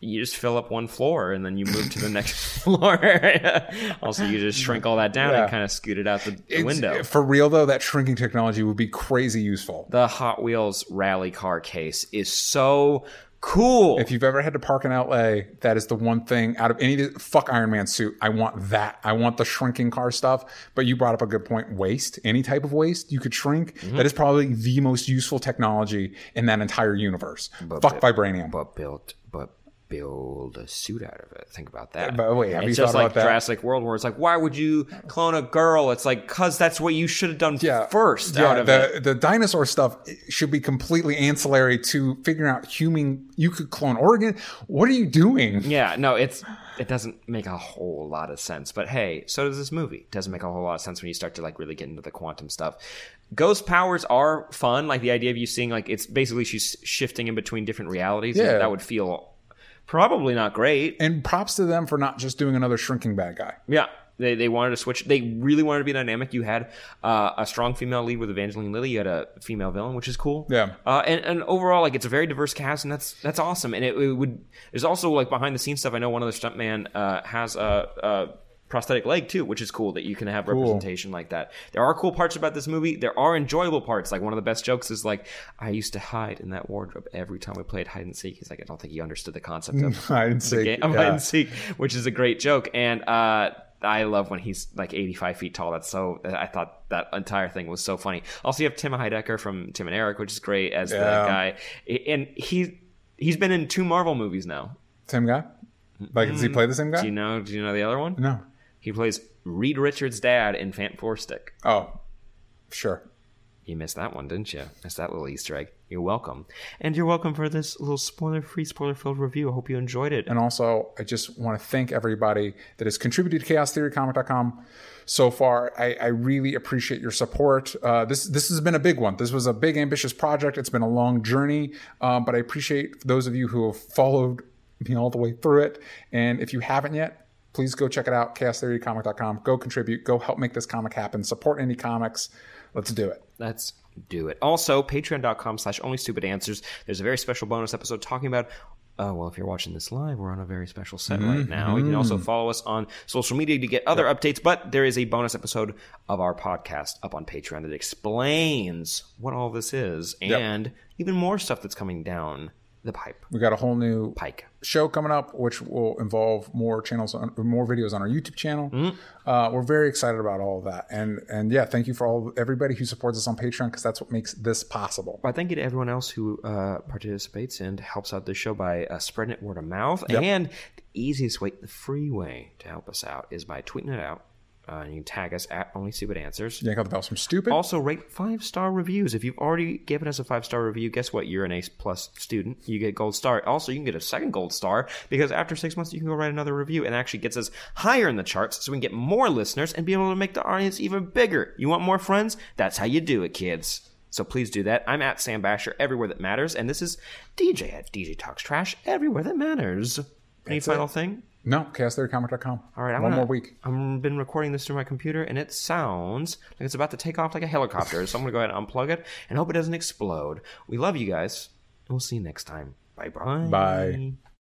Speaker 1: you just fill up one floor and then you move to the next floor. also, you just shrink all that down
Speaker 2: Yeah.
Speaker 1: and kind of scoot it out the, the window.
Speaker 2: For real though, that shrinking technology would be crazy useful.
Speaker 1: The Hot Wheels rally car case is so cool.
Speaker 2: If you've ever had to park in LA, that is the one thing out of any fuck Iron Man suit. I want that. I want the shrinking car stuff. But you brought up a good point. Waste, any type of waste you could shrink.
Speaker 1: Mm-hmm.
Speaker 2: That is probably the most useful technology in that entire universe. fuck vibranium.
Speaker 1: but built, but build a suit out of it. Think about that.
Speaker 2: But wait, have
Speaker 1: it's
Speaker 2: you
Speaker 1: just
Speaker 2: thought
Speaker 1: like
Speaker 2: about that?
Speaker 1: Jurassic World, where it's like, why would you clone a girl? It's like, cause that's what you should have done
Speaker 2: yeah,
Speaker 1: first
Speaker 2: yeah,
Speaker 1: out of
Speaker 2: the,
Speaker 1: it.
Speaker 2: The dinosaur stuff should be completely ancillary to figuring out human. You could clone Oregon. What are you doing?
Speaker 1: Yeah, no, it's it doesn't make a whole lot of sense. But hey, so does this movie. It doesn't make a whole lot of sense when you start to like really get into the quantum stuff. Ghost powers are fun, like the idea of you seeing like it's basically she's shifting in between different realities.
Speaker 2: Yeah.
Speaker 1: that would feel probably not great.
Speaker 2: And props to them for not just doing another shrinking bad guy.
Speaker 1: Yeah. They, they wanted to switch. They really wanted to be dynamic. You had uh, a strong female lead with Evangeline Lilly. You had a female villain, which is cool.
Speaker 2: Yeah.
Speaker 1: Uh, and, and overall, like it's a very diverse cast, and that's that's awesome. And it, it would. There's also like behind the scenes stuff. I know one of the stuntman uh, has a, a prosthetic leg too, which is cool that you can have representation like that. There are cool parts about this movie. There are enjoyable parts. Like one of the best jokes is like, I used to hide in that wardrobe every time we played hide and seek. He's like, I don't think he understood the concept of
Speaker 2: didn't
Speaker 1: the
Speaker 2: say.
Speaker 1: game of
Speaker 2: yeah.
Speaker 1: hide and seek, which is a great joke. And uh, I love when he's like 85 feet tall. That's so. I thought that entire thing was so funny. Also, you have Tim Heidecker from Tim and Eric, which is great as the
Speaker 2: Yeah.
Speaker 1: guy, and he he's been in two Marvel movies now.
Speaker 2: Same guy? Like, does he play the same guy?
Speaker 1: Do you know? Do you know the other one?
Speaker 2: no.
Speaker 1: He plays Reed Richards' dad in Phantom Four Stick.
Speaker 2: Oh, sure.
Speaker 1: You missed that one, didn't you? Missed that little Easter egg. You're welcome, and you're welcome for this little spoiler-free, spoiler-filled review. I hope you enjoyed it.
Speaker 2: And also, I just want to thank everybody that has contributed to chaostheorycomic.com so far. I, I really appreciate your support. Uh, this this has been a big one. This was a big, ambitious project. It's been a long journey, um, but I appreciate those of you who have followed me all the way through it. And if you haven't yet, please go check it out, chaostheorycomic.com. Go contribute. Go help make this comic happen. Support indie comics. Let's do it.
Speaker 1: Let's do it. Also, patreon.com slash only stupid answers. There's a very special bonus episode talking about Oh, well, if you're watching this live, we're on a very special set right mm-hmm. now. You can also follow us on social media to get other updates, but there is a bonus episode of our podcast up on Patreon that explains what all this is and even more stuff that's coming down the pipe.
Speaker 2: We got a whole new
Speaker 1: Pike.
Speaker 2: show coming up, which will involve more channels, on, more videos on our YouTube channel.
Speaker 1: Mm-hmm.
Speaker 2: Uh, we're very excited about all of that, and and yeah, thank you for all everybody who supports us on Patreon because that's what makes this possible.
Speaker 1: But thank you to everyone else who uh, participates and helps out this show by uh, spreading it word of mouth. And the easiest way, the free way to help us out is by tweeting it out. Uh, and you can tag us at Only Stupid Answers.
Speaker 2: Yank out the bells from stupid.
Speaker 1: Also, rate five star reviews. If you've already given us a five star review, guess what? You're an A plus student. You get gold star. Also, you can get a second gold star because after six months, you can go write another review and actually gets us higher in the charts so we can get more listeners and be able to make the audience even bigger. You want more friends? That's how you do it, kids. So please do that. I'm at Sam Basher everywhere that matters, and this is DJ at DJ Talks Trash everywhere that matters. Any final thing?
Speaker 2: No, chaostheorycomic.com.
Speaker 1: All right, I'm
Speaker 2: one
Speaker 1: gonna-
Speaker 2: more week.
Speaker 1: I've been recording this through my computer, and it sounds like it's about to take off like a helicopter. so I'm gonna go ahead and unplug it and hope it doesn't explode. We love you guys, and we'll see you next time. Bye bye.
Speaker 2: Bye.